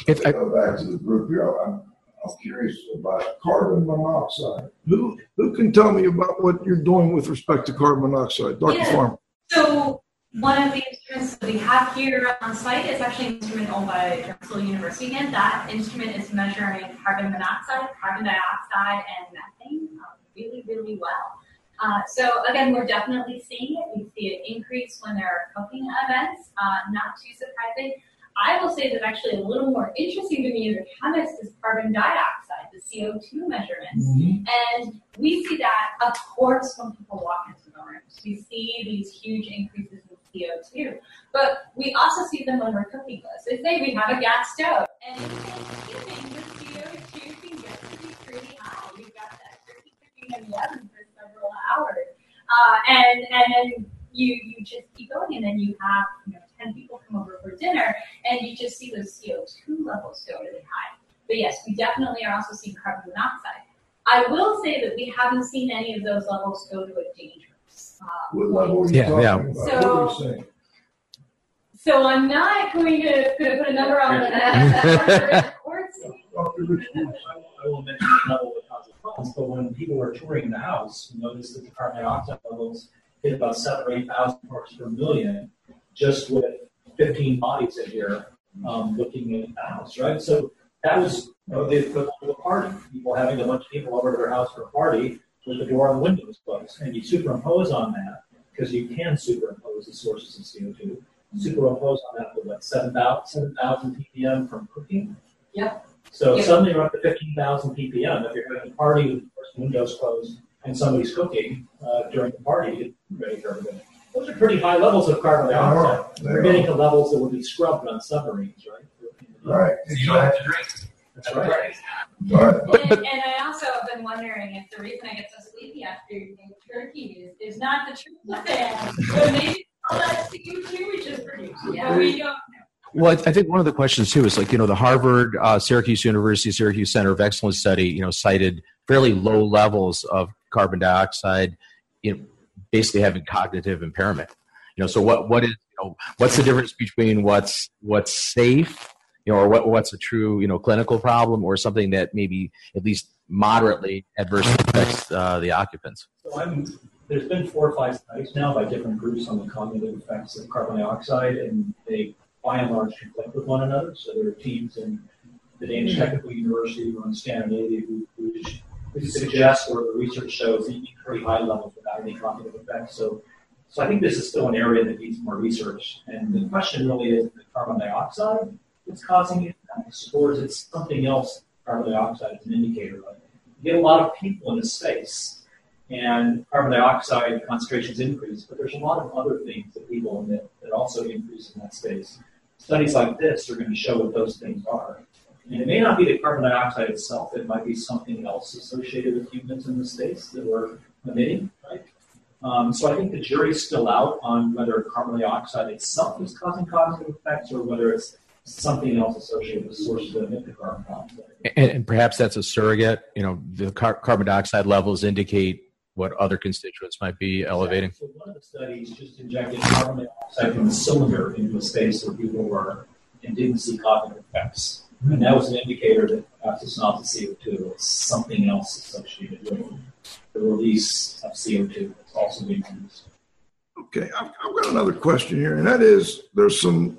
If I go back to the group here, I'm, I'm curious about carbon monoxide. Who who can tell me about what you're doing with respect to carbon monoxide, Dr. Yeah. Farmer? So one of the instruments that we have here on site is actually an instrument owned by Drexel University. Again, that instrument is measuring carbon monoxide, carbon dioxide, and methane uh, really, really well. Uh, so again, we're definitely seeing it. We see an increase when there are cooking events. Uh, not too surprising. I will say that actually a little more interesting to me as a chemist is carbon dioxide, the CO2 measurements. Mm-hmm. And we see that, of course, when people walk into the rooms. We see these huge increases in CO2. But we also see them when we're cooking. Let's say we have a gas stove. And in Thanksgiving, the CO2 can get to be pretty high. We've got that turkey cooking in the oven for several hours. Uh, and, and then you, you just keep going, and then you have you know, 10 people come over for dinner, and you just see those CO2 levels go really high. But yes, we definitely are also seeing carbon monoxide. I will say that we haven't seen any of those levels go to a dangerous. Uh, what level are you yeah, talking yeah. about? So, so I'm not going to, going to put a number on that. I will mention the level that causes problems, but when people were touring the house, noticed that the carbon dioxide levels hit about seven or eight thousand parts per million just with 15 bodies in here um, looking at the house, right? So that was you know, the equivalent of a party. People having a bunch of people over to their house for a party with the door and the windows closed. And you superimpose on that, because you can superimpose the sources of CO2, superimpose on that with what, 7,000 7, ppm from cooking? Yeah. So yeah. suddenly you're up to 15,000 ppm. If you're having a party with the windows closed and somebody's cooking uh, during the party, it's ready for everybody. Those are pretty high levels of carbon dioxide. We're getting to levels that would be scrubbed on submarines, right? Right. You don't have to drink. That's right. And, and, I also have been wondering if the reason I get so sleepy after eating turkey is, is not the tryptophan, but maybe all that CO2 which is produced. Yeah, we don't know. Well, I think one of the questions too is like you know the Harvard, uh, Syracuse University, Syracuse Center of Excellence study, you know, cited fairly low levels of carbon dioxide, you know, basically having cognitive impairment. You know, so what what is you know, what's the difference between what's what's safe, you know, or what what's a true you know clinical problem, or something that maybe at least moderately adversely affects uh, the occupants. So I'm, there's been four or five studies now by different groups on the cognitive effects of carbon dioxide, and they by and large conflict with one another. So there are teams in the Danish Technical University or in Scandinavia who, who suggests or the research shows pretty high levels without any cognitive effects. So, so I think this is still an area that needs more research. And the question really is: the carbon dioxide that's causing it, or is it something else? Carbon dioxide is an indicator of it. You get a lot of people in the space, and carbon dioxide concentrations increase, but there's a lot of other things that people emit that also increase in that space. Studies like this are going to show what those things are. And it may not be the carbon dioxide itself, it might be something else associated with humans in the space that we're emitting, right? Um, so I think the jury's still out on whether carbon dioxide itself is causing cognitive effects or whether it's something else associated with sources that emit the carbon dioxide. And, and perhaps that's a surrogate. You know, the car- carbon dioxide levels indicate what other constituents might be elevating. So one of the studies just injected carbon dioxide from a cylinder into a space where people were and didn't see cognitive effects. And that was an indicator that perhaps it's not the CO2, it's something else associated with the release of CO2 that's also being released. Okay, I've, I've got another question here, and that is there's some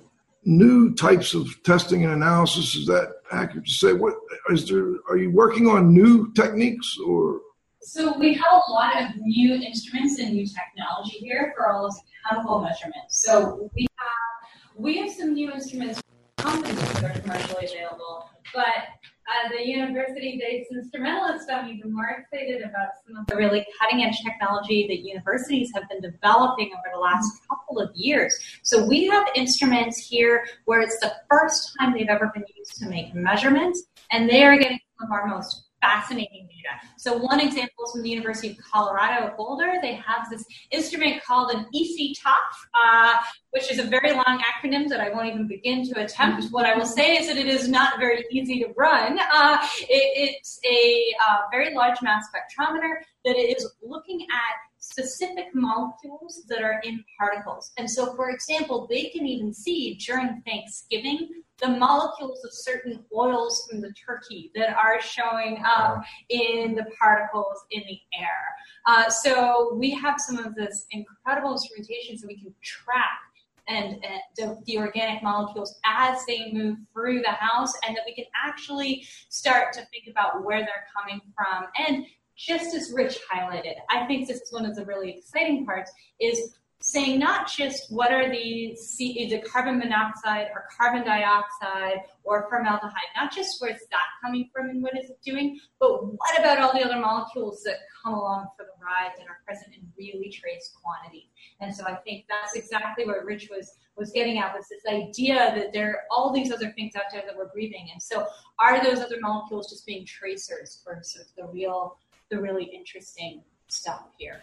new types of testing and analysis. Is that accurate to say? What is there? Are you working on new techniques or? So we have a lot of new instruments and new technology here for all of chemical measurements. So we have we have some new instruments companies that are commercially available, but uh, the university-based instrumentalists I'm even more excited about some of the really cutting-edge technology that universities have been developing over the last couple of years. So we have instruments here where it's the first time they've ever been used to make measurements, and they are getting some of our most fascinating data. So one example is from the University of Colorado Boulder. They have this instrument called an EESI-TOF, uh, which is a very long acronym that I won't even begin to attempt. What I will say is that it is not very easy to run. Uh, it, it's a uh, very large mass spectrometer that is looking at specific molecules that are in particles. And so, for example, they can even see during Thanksgiving the molecules of certain oils from the turkey that are showing up in the particles in the air. Uh, so we have some of this incredible instrumentation so we can track and, and the, the, organic molecules as they move through the house, and that we can actually start to think about where they're coming from. And just as Rich highlighted, I think this is one of the really exciting parts is saying not just what are the, the carbon monoxide or carbon dioxide or formaldehyde, not just where's that coming from and what is it doing, but what about all the other molecules that come along for the ride and are present in really trace quantity. And so I think that's exactly what Rich was was getting at was this idea that there are all these other things out there that we're breathing. And so are those other molecules just being tracers for sort of the real the really interesting stuff here?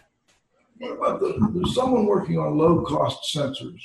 What about the, someone working on low cost sensors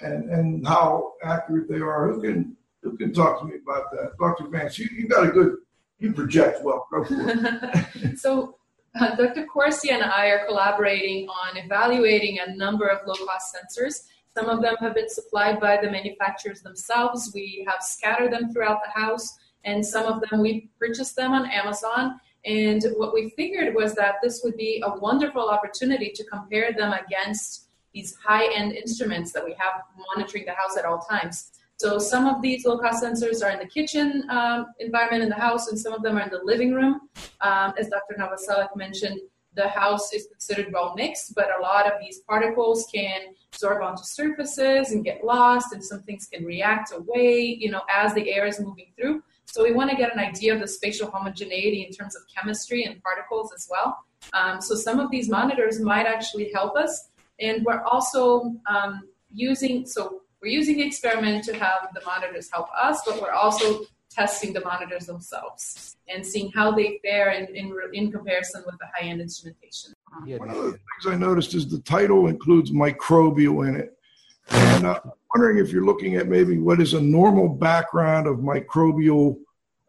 and, and how accurate they are? Who can who can talk to me about that? Dr. Vance, you, you got a good you project well. Go for it. so uh, Dr. Corsi and I are collaborating on evaluating a number of low cost sensors. Some of them have been supplied by the manufacturers themselves. We have scattered them throughout the house, and some of them we purchased them on Amazon. And what we figured was that this would be a wonderful opportunity to compare them against these high end instruments that we have monitoring the house at all times. So some of these low cost sensors are in the kitchen um, environment in the house, and some of them are in the living room. Um, as Dr. Novoselac mentioned, the house is considered well mixed, but a lot of these particles can absorb onto surfaces and get lost, and some things can react away, you know, as the air is moving through. So we want to get an idea of the spatial homogeneity in terms of chemistry and particles as well. Um, so some of these monitors might actually help us. And we're also um, using, so we're using the experiment to have the monitors help us, but we're also testing the monitors themselves and seeing how they fare in, in, in comparison with the high-end instrumentation. One of the things I noticed is the title includes microbial in it. And uh, I'm wondering if you're looking at maybe what is a normal background of microbial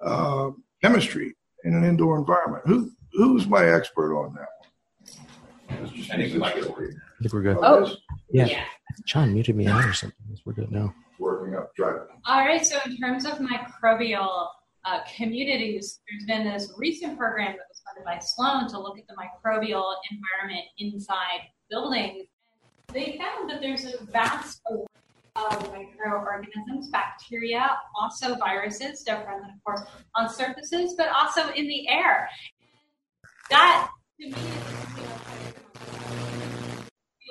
uh, chemistry in an indoor environment. Who who's my expert on that one? I think, I think we're good. Oh, oh. Yeah. yeah. John muted me out or something. We're good now. Working up. Try it. All right. So in terms of microbial uh, communities, there's been this recent program that was funded by Sloan to look at the microbial environment inside buildings they found that there's a vast array of microorganisms, bacteria, also viruses. They're present, of course, on surfaces, but also in the air. That, to me, is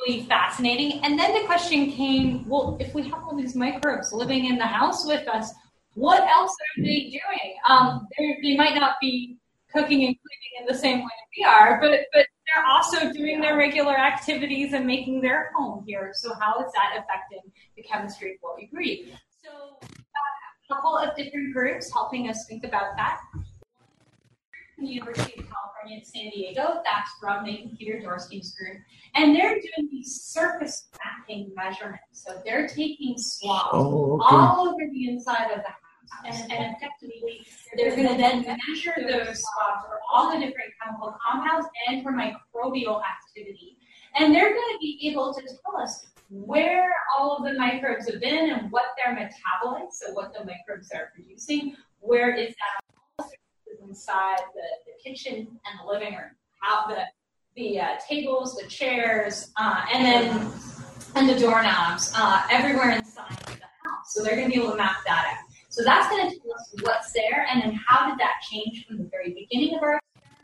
really fascinating. And then the question came well, if we have all these microbes living in the house with us, what else are they doing? Um, they might not be cooking and cleaning in the same way we are, but, but they're also doing their regular activities and making their home here. So how is that affecting the chemistry of what we breathe? So uh, a couple of different groups helping us think about that. The University of California, San Diego, that's Rob Knight and Pieter Dorrestein's group. And they're doing these surface mapping measurements. So they're taking swabs oh, okay. all over the inside of the house and, and effectively, they're going to then measure those spots for all the different chemical compounds and for microbial activity. And they're going to be able to tell us where all of the microbes have been and what their metabolites, so what the microbes are producing, where is that inside the, the kitchen and the living room, how the the uh, tables, the chairs, uh, and then and the doorknobs, uh, everywhere inside the house. So they're going to be able to map that out. So that's going to tell us what's there and then how did that change from the very beginning of our experiment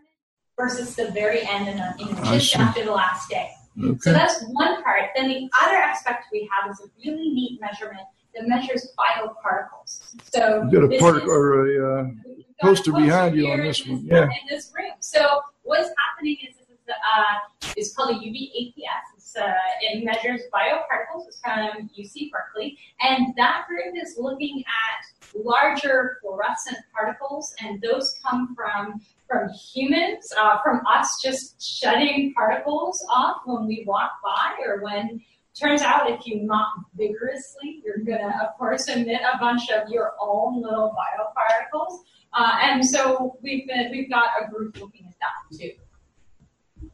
versus the very end and you know, just after the last day. Okay. So that's one part. Then the other aspect we have is a really neat measurement that measures bioparticles. So You've got a this part is- or a uh, a poster behind you on this one. Yeah. In this room. So what's happening is this is the, uh, it's called a UV APS. Uh, it measures bioparticles. From UC Berkeley, and that group is looking at larger fluorescent particles, and those come from from humans, uh, from us just shedding particles off when we walk by or when turns out if you mop vigorously, you're gonna, of course, emit a bunch of your own little bioparticles. Uh, and so we've been, we've got a group looking at that too.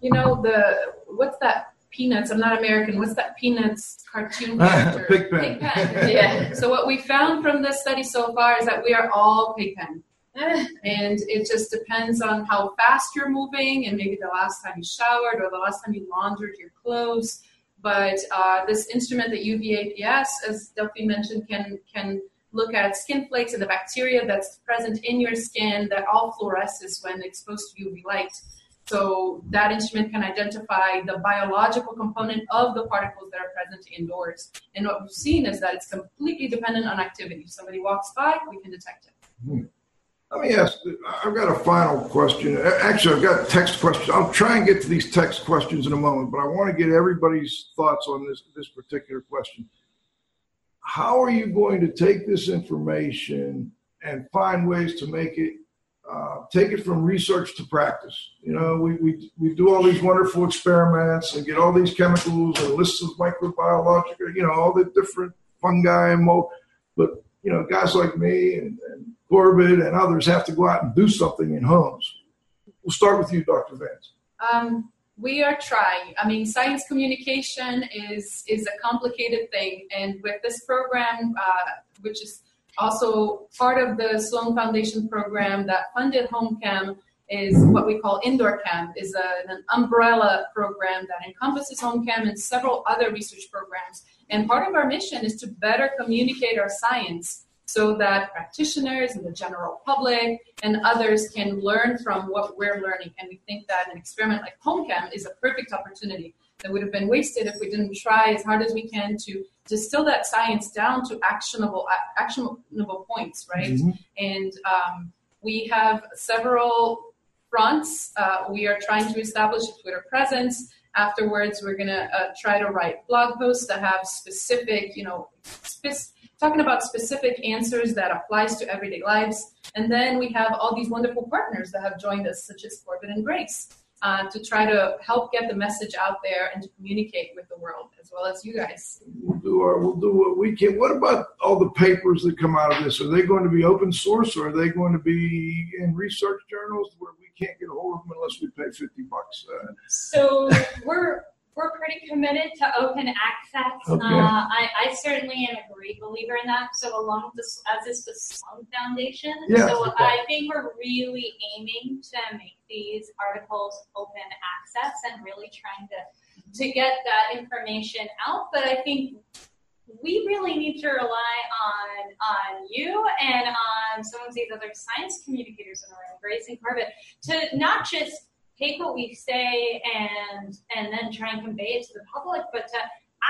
You know the what's that Peanuts? I'm not American. What's that Peanuts cartoon character? Pigpen. Pigpen. Yeah. So what we found from this study so far is that we are all Pigpen. And it just depends on how fast you're moving and maybe the last time you showered or the last time you laundered your clothes. But uh, this instrument, the UVAPS, as Delphine mentioned, can can look at skin flakes and the bacteria that's present in your skin that all fluoresces when exposed to UV light. So that instrument can identify the biological component of the particles that are present indoors. And what we've seen is that it's completely dependent on activity. If somebody walks by, we can detect it. Hmm. Let me ask, I've got a final question. Actually, I've got text questions. I'll try and get to these text questions in a moment, but I want to get everybody's thoughts on this, this particular question. How are you going to take this information and find ways to make it, uh, take it from research to practice? You know, we, we, we do all these wonderful experiments and get all these chemicals and lists of microbiological, you know, all the different fungi and mold. But, you know, guys like me and, and Corbett and others have to go out and do something in homes. We'll start with you, Dr. Vance. Um, we are trying. I mean, science communication is is a complicated thing, and with this program, uh, which is also part of the Sloan Foundation program that funded HomeChem, is what we call Indoor Chem, is a, an umbrella program that encompasses HomeChem and several other research programs. And part of our mission is to better communicate our science so that practitioners and the general public and others can learn from what we're learning. And we think that an experiment like HomeChem is a perfect opportunity that would have been wasted if we didn't try as hard as we can to distill that science down to actionable actionable points, right? Mhm. And um, we have several fronts. Uh, we are trying to establish a Twitter presence. Afterwards, we're going to uh, try to write blog posts that have specific, you know, talking about specific answers that applies to everyday lives. And then we have all these wonderful partners that have joined us, such as Corbett and Grace, uh, to try to help get the message out there and to communicate with the world as well as you guys. We'll do our, we'll do what we can. What about all the papers that come out of this? Are they going to be open source or are they going to be in research journals where we can't get a hold of them unless we pay 50 bucks? Uh, So we're we're pretty committed to open access. Okay. Uh, I, I certainly am a great believer in that. So along with the, as is the Sloan Foundation. Yeah. So I think we're really aiming to make these articles open access and really trying to to get that information out. But I think we really need to rely on on you and on some of these other science communicators in the room, Grace and Corbett, to not just take what we say and and then try and convey it to the public, but to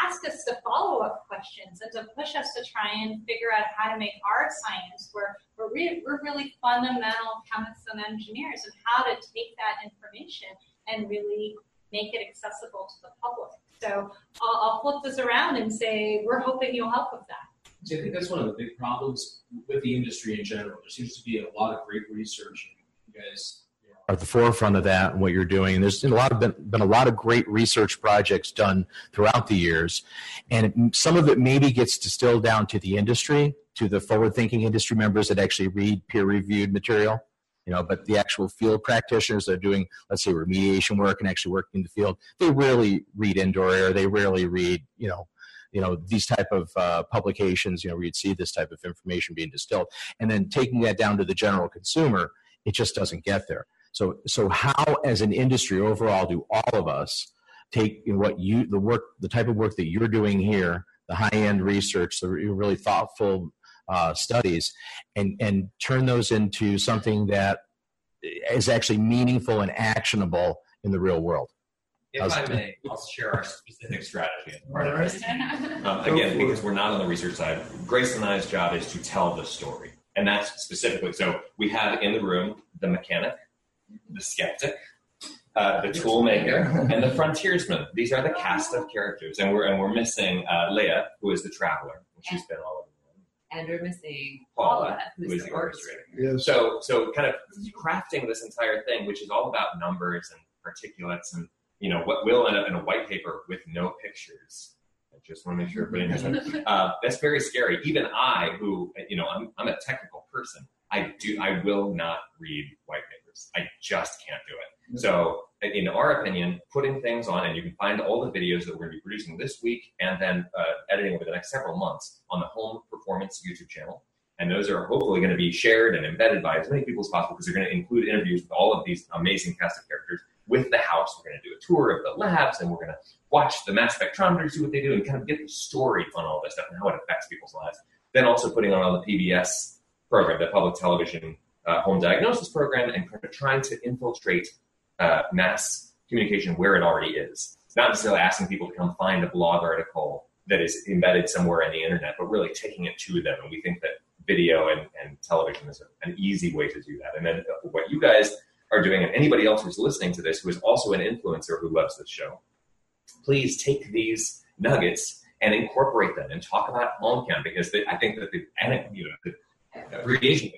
ask us to follow up questions and to push us to try and figure out how to make our science where we're, re- we're really fundamental chemists and engineers and how to take that information and really make it accessible to the public. So I'll, I'll flip this around and say we're hoping you'll help with that. See, I think that's one of the big problems with the industry in general. There seems to be a lot of great research. You guys are at the forefront of that and what you're doing. And there's been a lot of been, been a lot of great research projects done throughout the years, and it, some of it maybe gets distilled down to the industry, to the forward-thinking industry members that actually read peer-reviewed material. You know, but the actual field practitioners that are doing, let's say, remediation work and actually working in the field, they rarely read indoor air. They rarely read, you know, you know these type of uh, publications. You know, where you'd see this type of information being distilled, and then taking that down to the general consumer, it just doesn't get there. So, so how, as an industry overall, do all of us take you know, what you the work, the type of work that you're doing here, the high end research, the really thoughtful uh, studies, and and turn those into something that is actually meaningful and actionable in the real world. If I may, I'll share our specific strategy as part of this. Um, again, because we're not on the research side, Grace and I's job is to tell the story. And that's specifically so we have in the room the mechanic, the skeptic, uh, the tool maker, and the frontiersman. These are the cast of characters. And we're, and we're missing uh, Leah, who is the traveler. She's been all over And we're missing Paula, Paula, who's the the orchestrator. Yes. So, so kind of crafting this entire thing, which is all about numbers and particulates, and you know what will end up in a white paper with no pictures. I just want to make sure everybody understands. Uh, that's very scary. Even I, who you know, I'm, I'm a technical person. I do. I will not read white papers. I just can't do it. So, in our opinion, putting things on, and you can find all the videos that we're going to be producing this week, and then uh, editing over the next several months on the Home Performance YouTube channel. And those are hopefully going to be shared and embedded by as many people as possible because they're going to include interviews with all of these amazing cast of characters with the house. We're going to do a tour of the labs, and we're going to watch the mass spectrometers do what they do, and kind of get the story on all this stuff and how it affects people's lives. Then also putting on all the PBS program, the public television uh, home diagnosis program, and kind of trying to infiltrate uh, mass communication where it already is. It's not necessarily asking people to come find a blog article that is embedded somewhere in the internet, but really taking it to them. And we think that video and, and television is an easy way to do that. And then what you guys are doing, and anybody else who's listening to this who is also an influencer who loves this show, please take these nuggets and incorporate them and talk about home chem because they, I think that the, you know, the abbreviation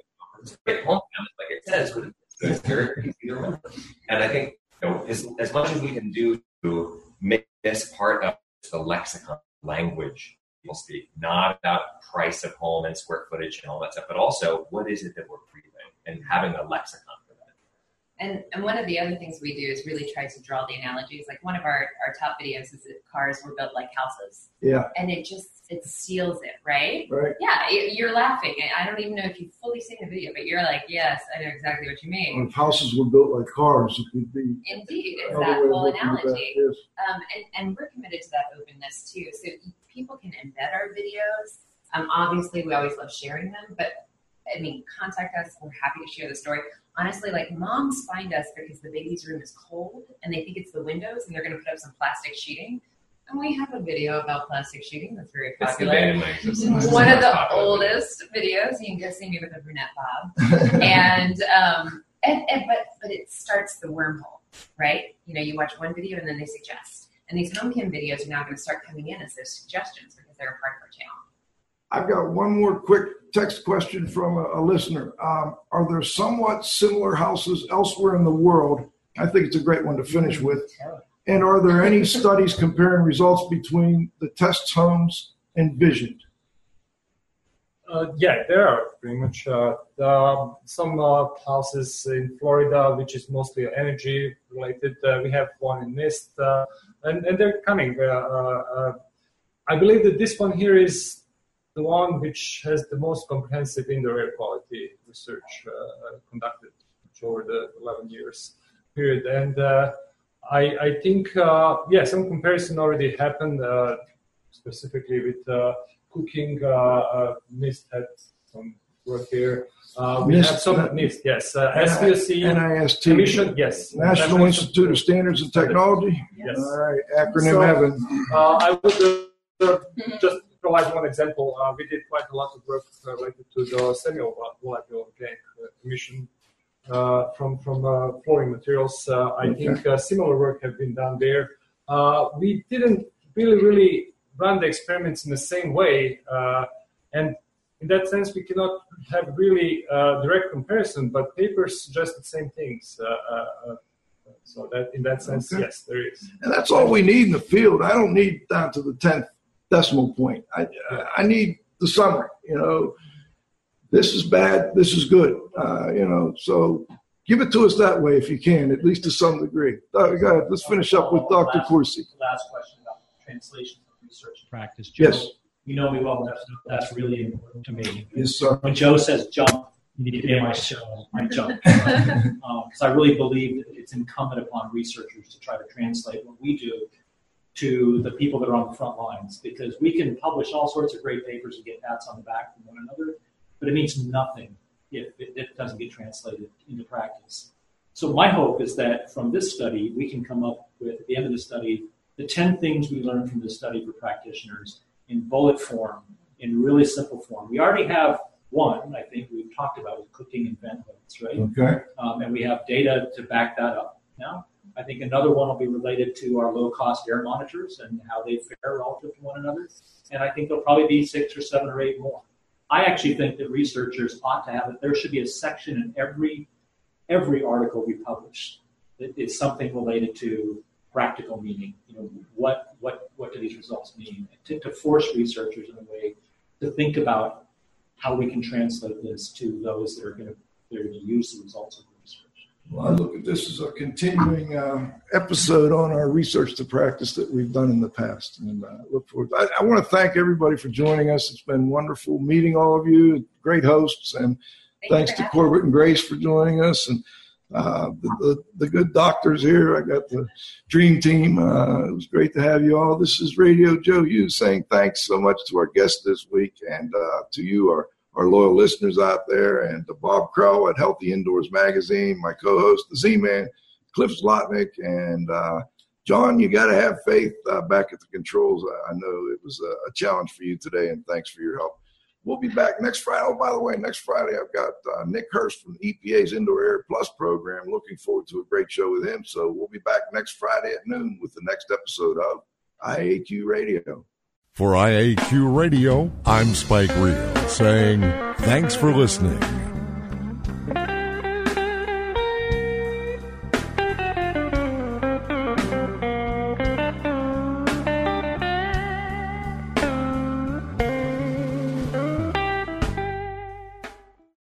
home chem, like it says, but it's very easy to remember. And I think you know, as, as much as we can do to make this part of the lexicon language people speak, not about price of home and square footage and all that stuff, but also what is it that we're breathing and having a lexicon. And, and one of the other things we do is really try to draw the analogies. Like one of our, our top videos is that cars were built like houses. Yeah. And it just, it seals it, right? Right. Yeah, you're laughing. I don't even know if you've fully seen the video, but you're like, yes, I know exactly what you mean. If houses were built like cars, it could be. Indeed, it's that whole at that, analogy. yes. Um, and, and we're committed to that openness too. So people can embed our videos. Um, obviously, we always love sharing them, but I mean, contact us. We're happy to share the story. Honestly, like moms find us because the baby's room is cold and they think it's the windows and they're going to put up some plastic sheeting. And we have a video about plastic sheeting that's very It's the popular. bane of my existence. One of the oldest videos. You can go see me with a brunette bob. and um, and, and but but it starts the wormhole, right? You know, you watch one video and then they suggest. And these home chem videos are now going to start coming in as those suggestions because they're a part of our channel. I've got one more quick text question from a, a listener. Um, are there somewhat similar houses elsewhere in the world? I think it's a great one to finish with. And are there any studies comparing results between the test homes envisioned? Uh, yeah, there are pretty much uh, the, some uh, houses in Florida, which is mostly energy related. Uh, we have one in NIST, uh, and, and they're coming. Uh, uh, I believe that this one here is the one which has the most comprehensive indoor air quality research uh, conducted over the 11 years period. And uh, I, I think, uh, yeah, some comparison already happened, uh, specifically with uh, cooking. Uh, uh, NIST had some work here. Uh, we NIST, have some that- NIST, yes. Uh, SVOC NIST. Commission, yes. National Institute of Standards and Technology? Yes. All right, acronym So, heaven. Uh, I would uh, just provide one example. Uh, we did quite a lot of work uh, related to the semi-molecular organic uh, emission uh, from from uh, flooring materials. Uh, I Okay. think uh, similar work have been done there. Uh, we didn't really really run the experiments in the same way, uh, and in that sense, we cannot have really uh, direct comparison. But papers suggest the same things. Uh, uh, uh, so that in that sense, Okay. yes, there is. And that's all we need in the field. I don't need down to the 10th decimal point. I, I need the summary, you know, this is bad, this is good, uh, you know, so give it to us that way if you can, at least to some degree. Uh, go ahead, let's finish up with Dr. Last- Corsi. Last question about translation of research and practice. Joe, Yes. You know me well enough, so that's really important to me. Yes, sir. When Joe says jump, you need to be in my show, I jump. Because I really believe that it's incumbent upon researchers to try to translate what we do to the people that are on the front lines. Because we can publish all sorts of great papers and get pats on the back from one another, but it means nothing if it, doesn't get translated into practice. So my hope is that from this study, we can come up with, at the end of the study, the 10 things we learned from this study for practitioners in bullet form, in really simple form. We already have one, I think we've talked about with cooking and vent right? Okay. Um, and we have data to back that up now. I think another one will be related to our low cost air monitors and how they fare relative to one another. And I think there'll probably be six or seven or eight more. I actually think that researchers ought to have it. There should be a section in every every article we publish that is something related to practical meaning. You know, what what what do these results mean? To, to force researchers in a way to think about how we can translate this to those that are going to they're going to use the results of. Well, I look at this as a continuing uh, episode on our research to practice that we've done in the past, and uh, look forward. I, I want to thank everybody for joining us. It's been wonderful meeting all of you, great hosts, and Thank thanks to Corbett and Grace for joining us, and uh, the, the the good doctors here. I got the dream team. Uh, it was great to have you all. This is Radio Joe Hughes saying thanks so much to our guests this week, and uh, to you, our our loyal listeners out there, and to Bob Crow at Healthy Indoors Magazine, my co-host, the Z-Man, Cliff Zlotnik, and uh, John. You got to have faith uh, back at the controls. I know it was a, a challenge for you today, and thanks for your help. We'll be back next Friday. Oh, by the way, next Friday I've got uh, Nick Hurst from the EPA's Indoor Air Plus program. Looking forward to a great show with him. So we'll be back next Friday at noon with the next episode of IAQ Radio. For IAQ Radio, I'm Spike Reel saying thanks for listening.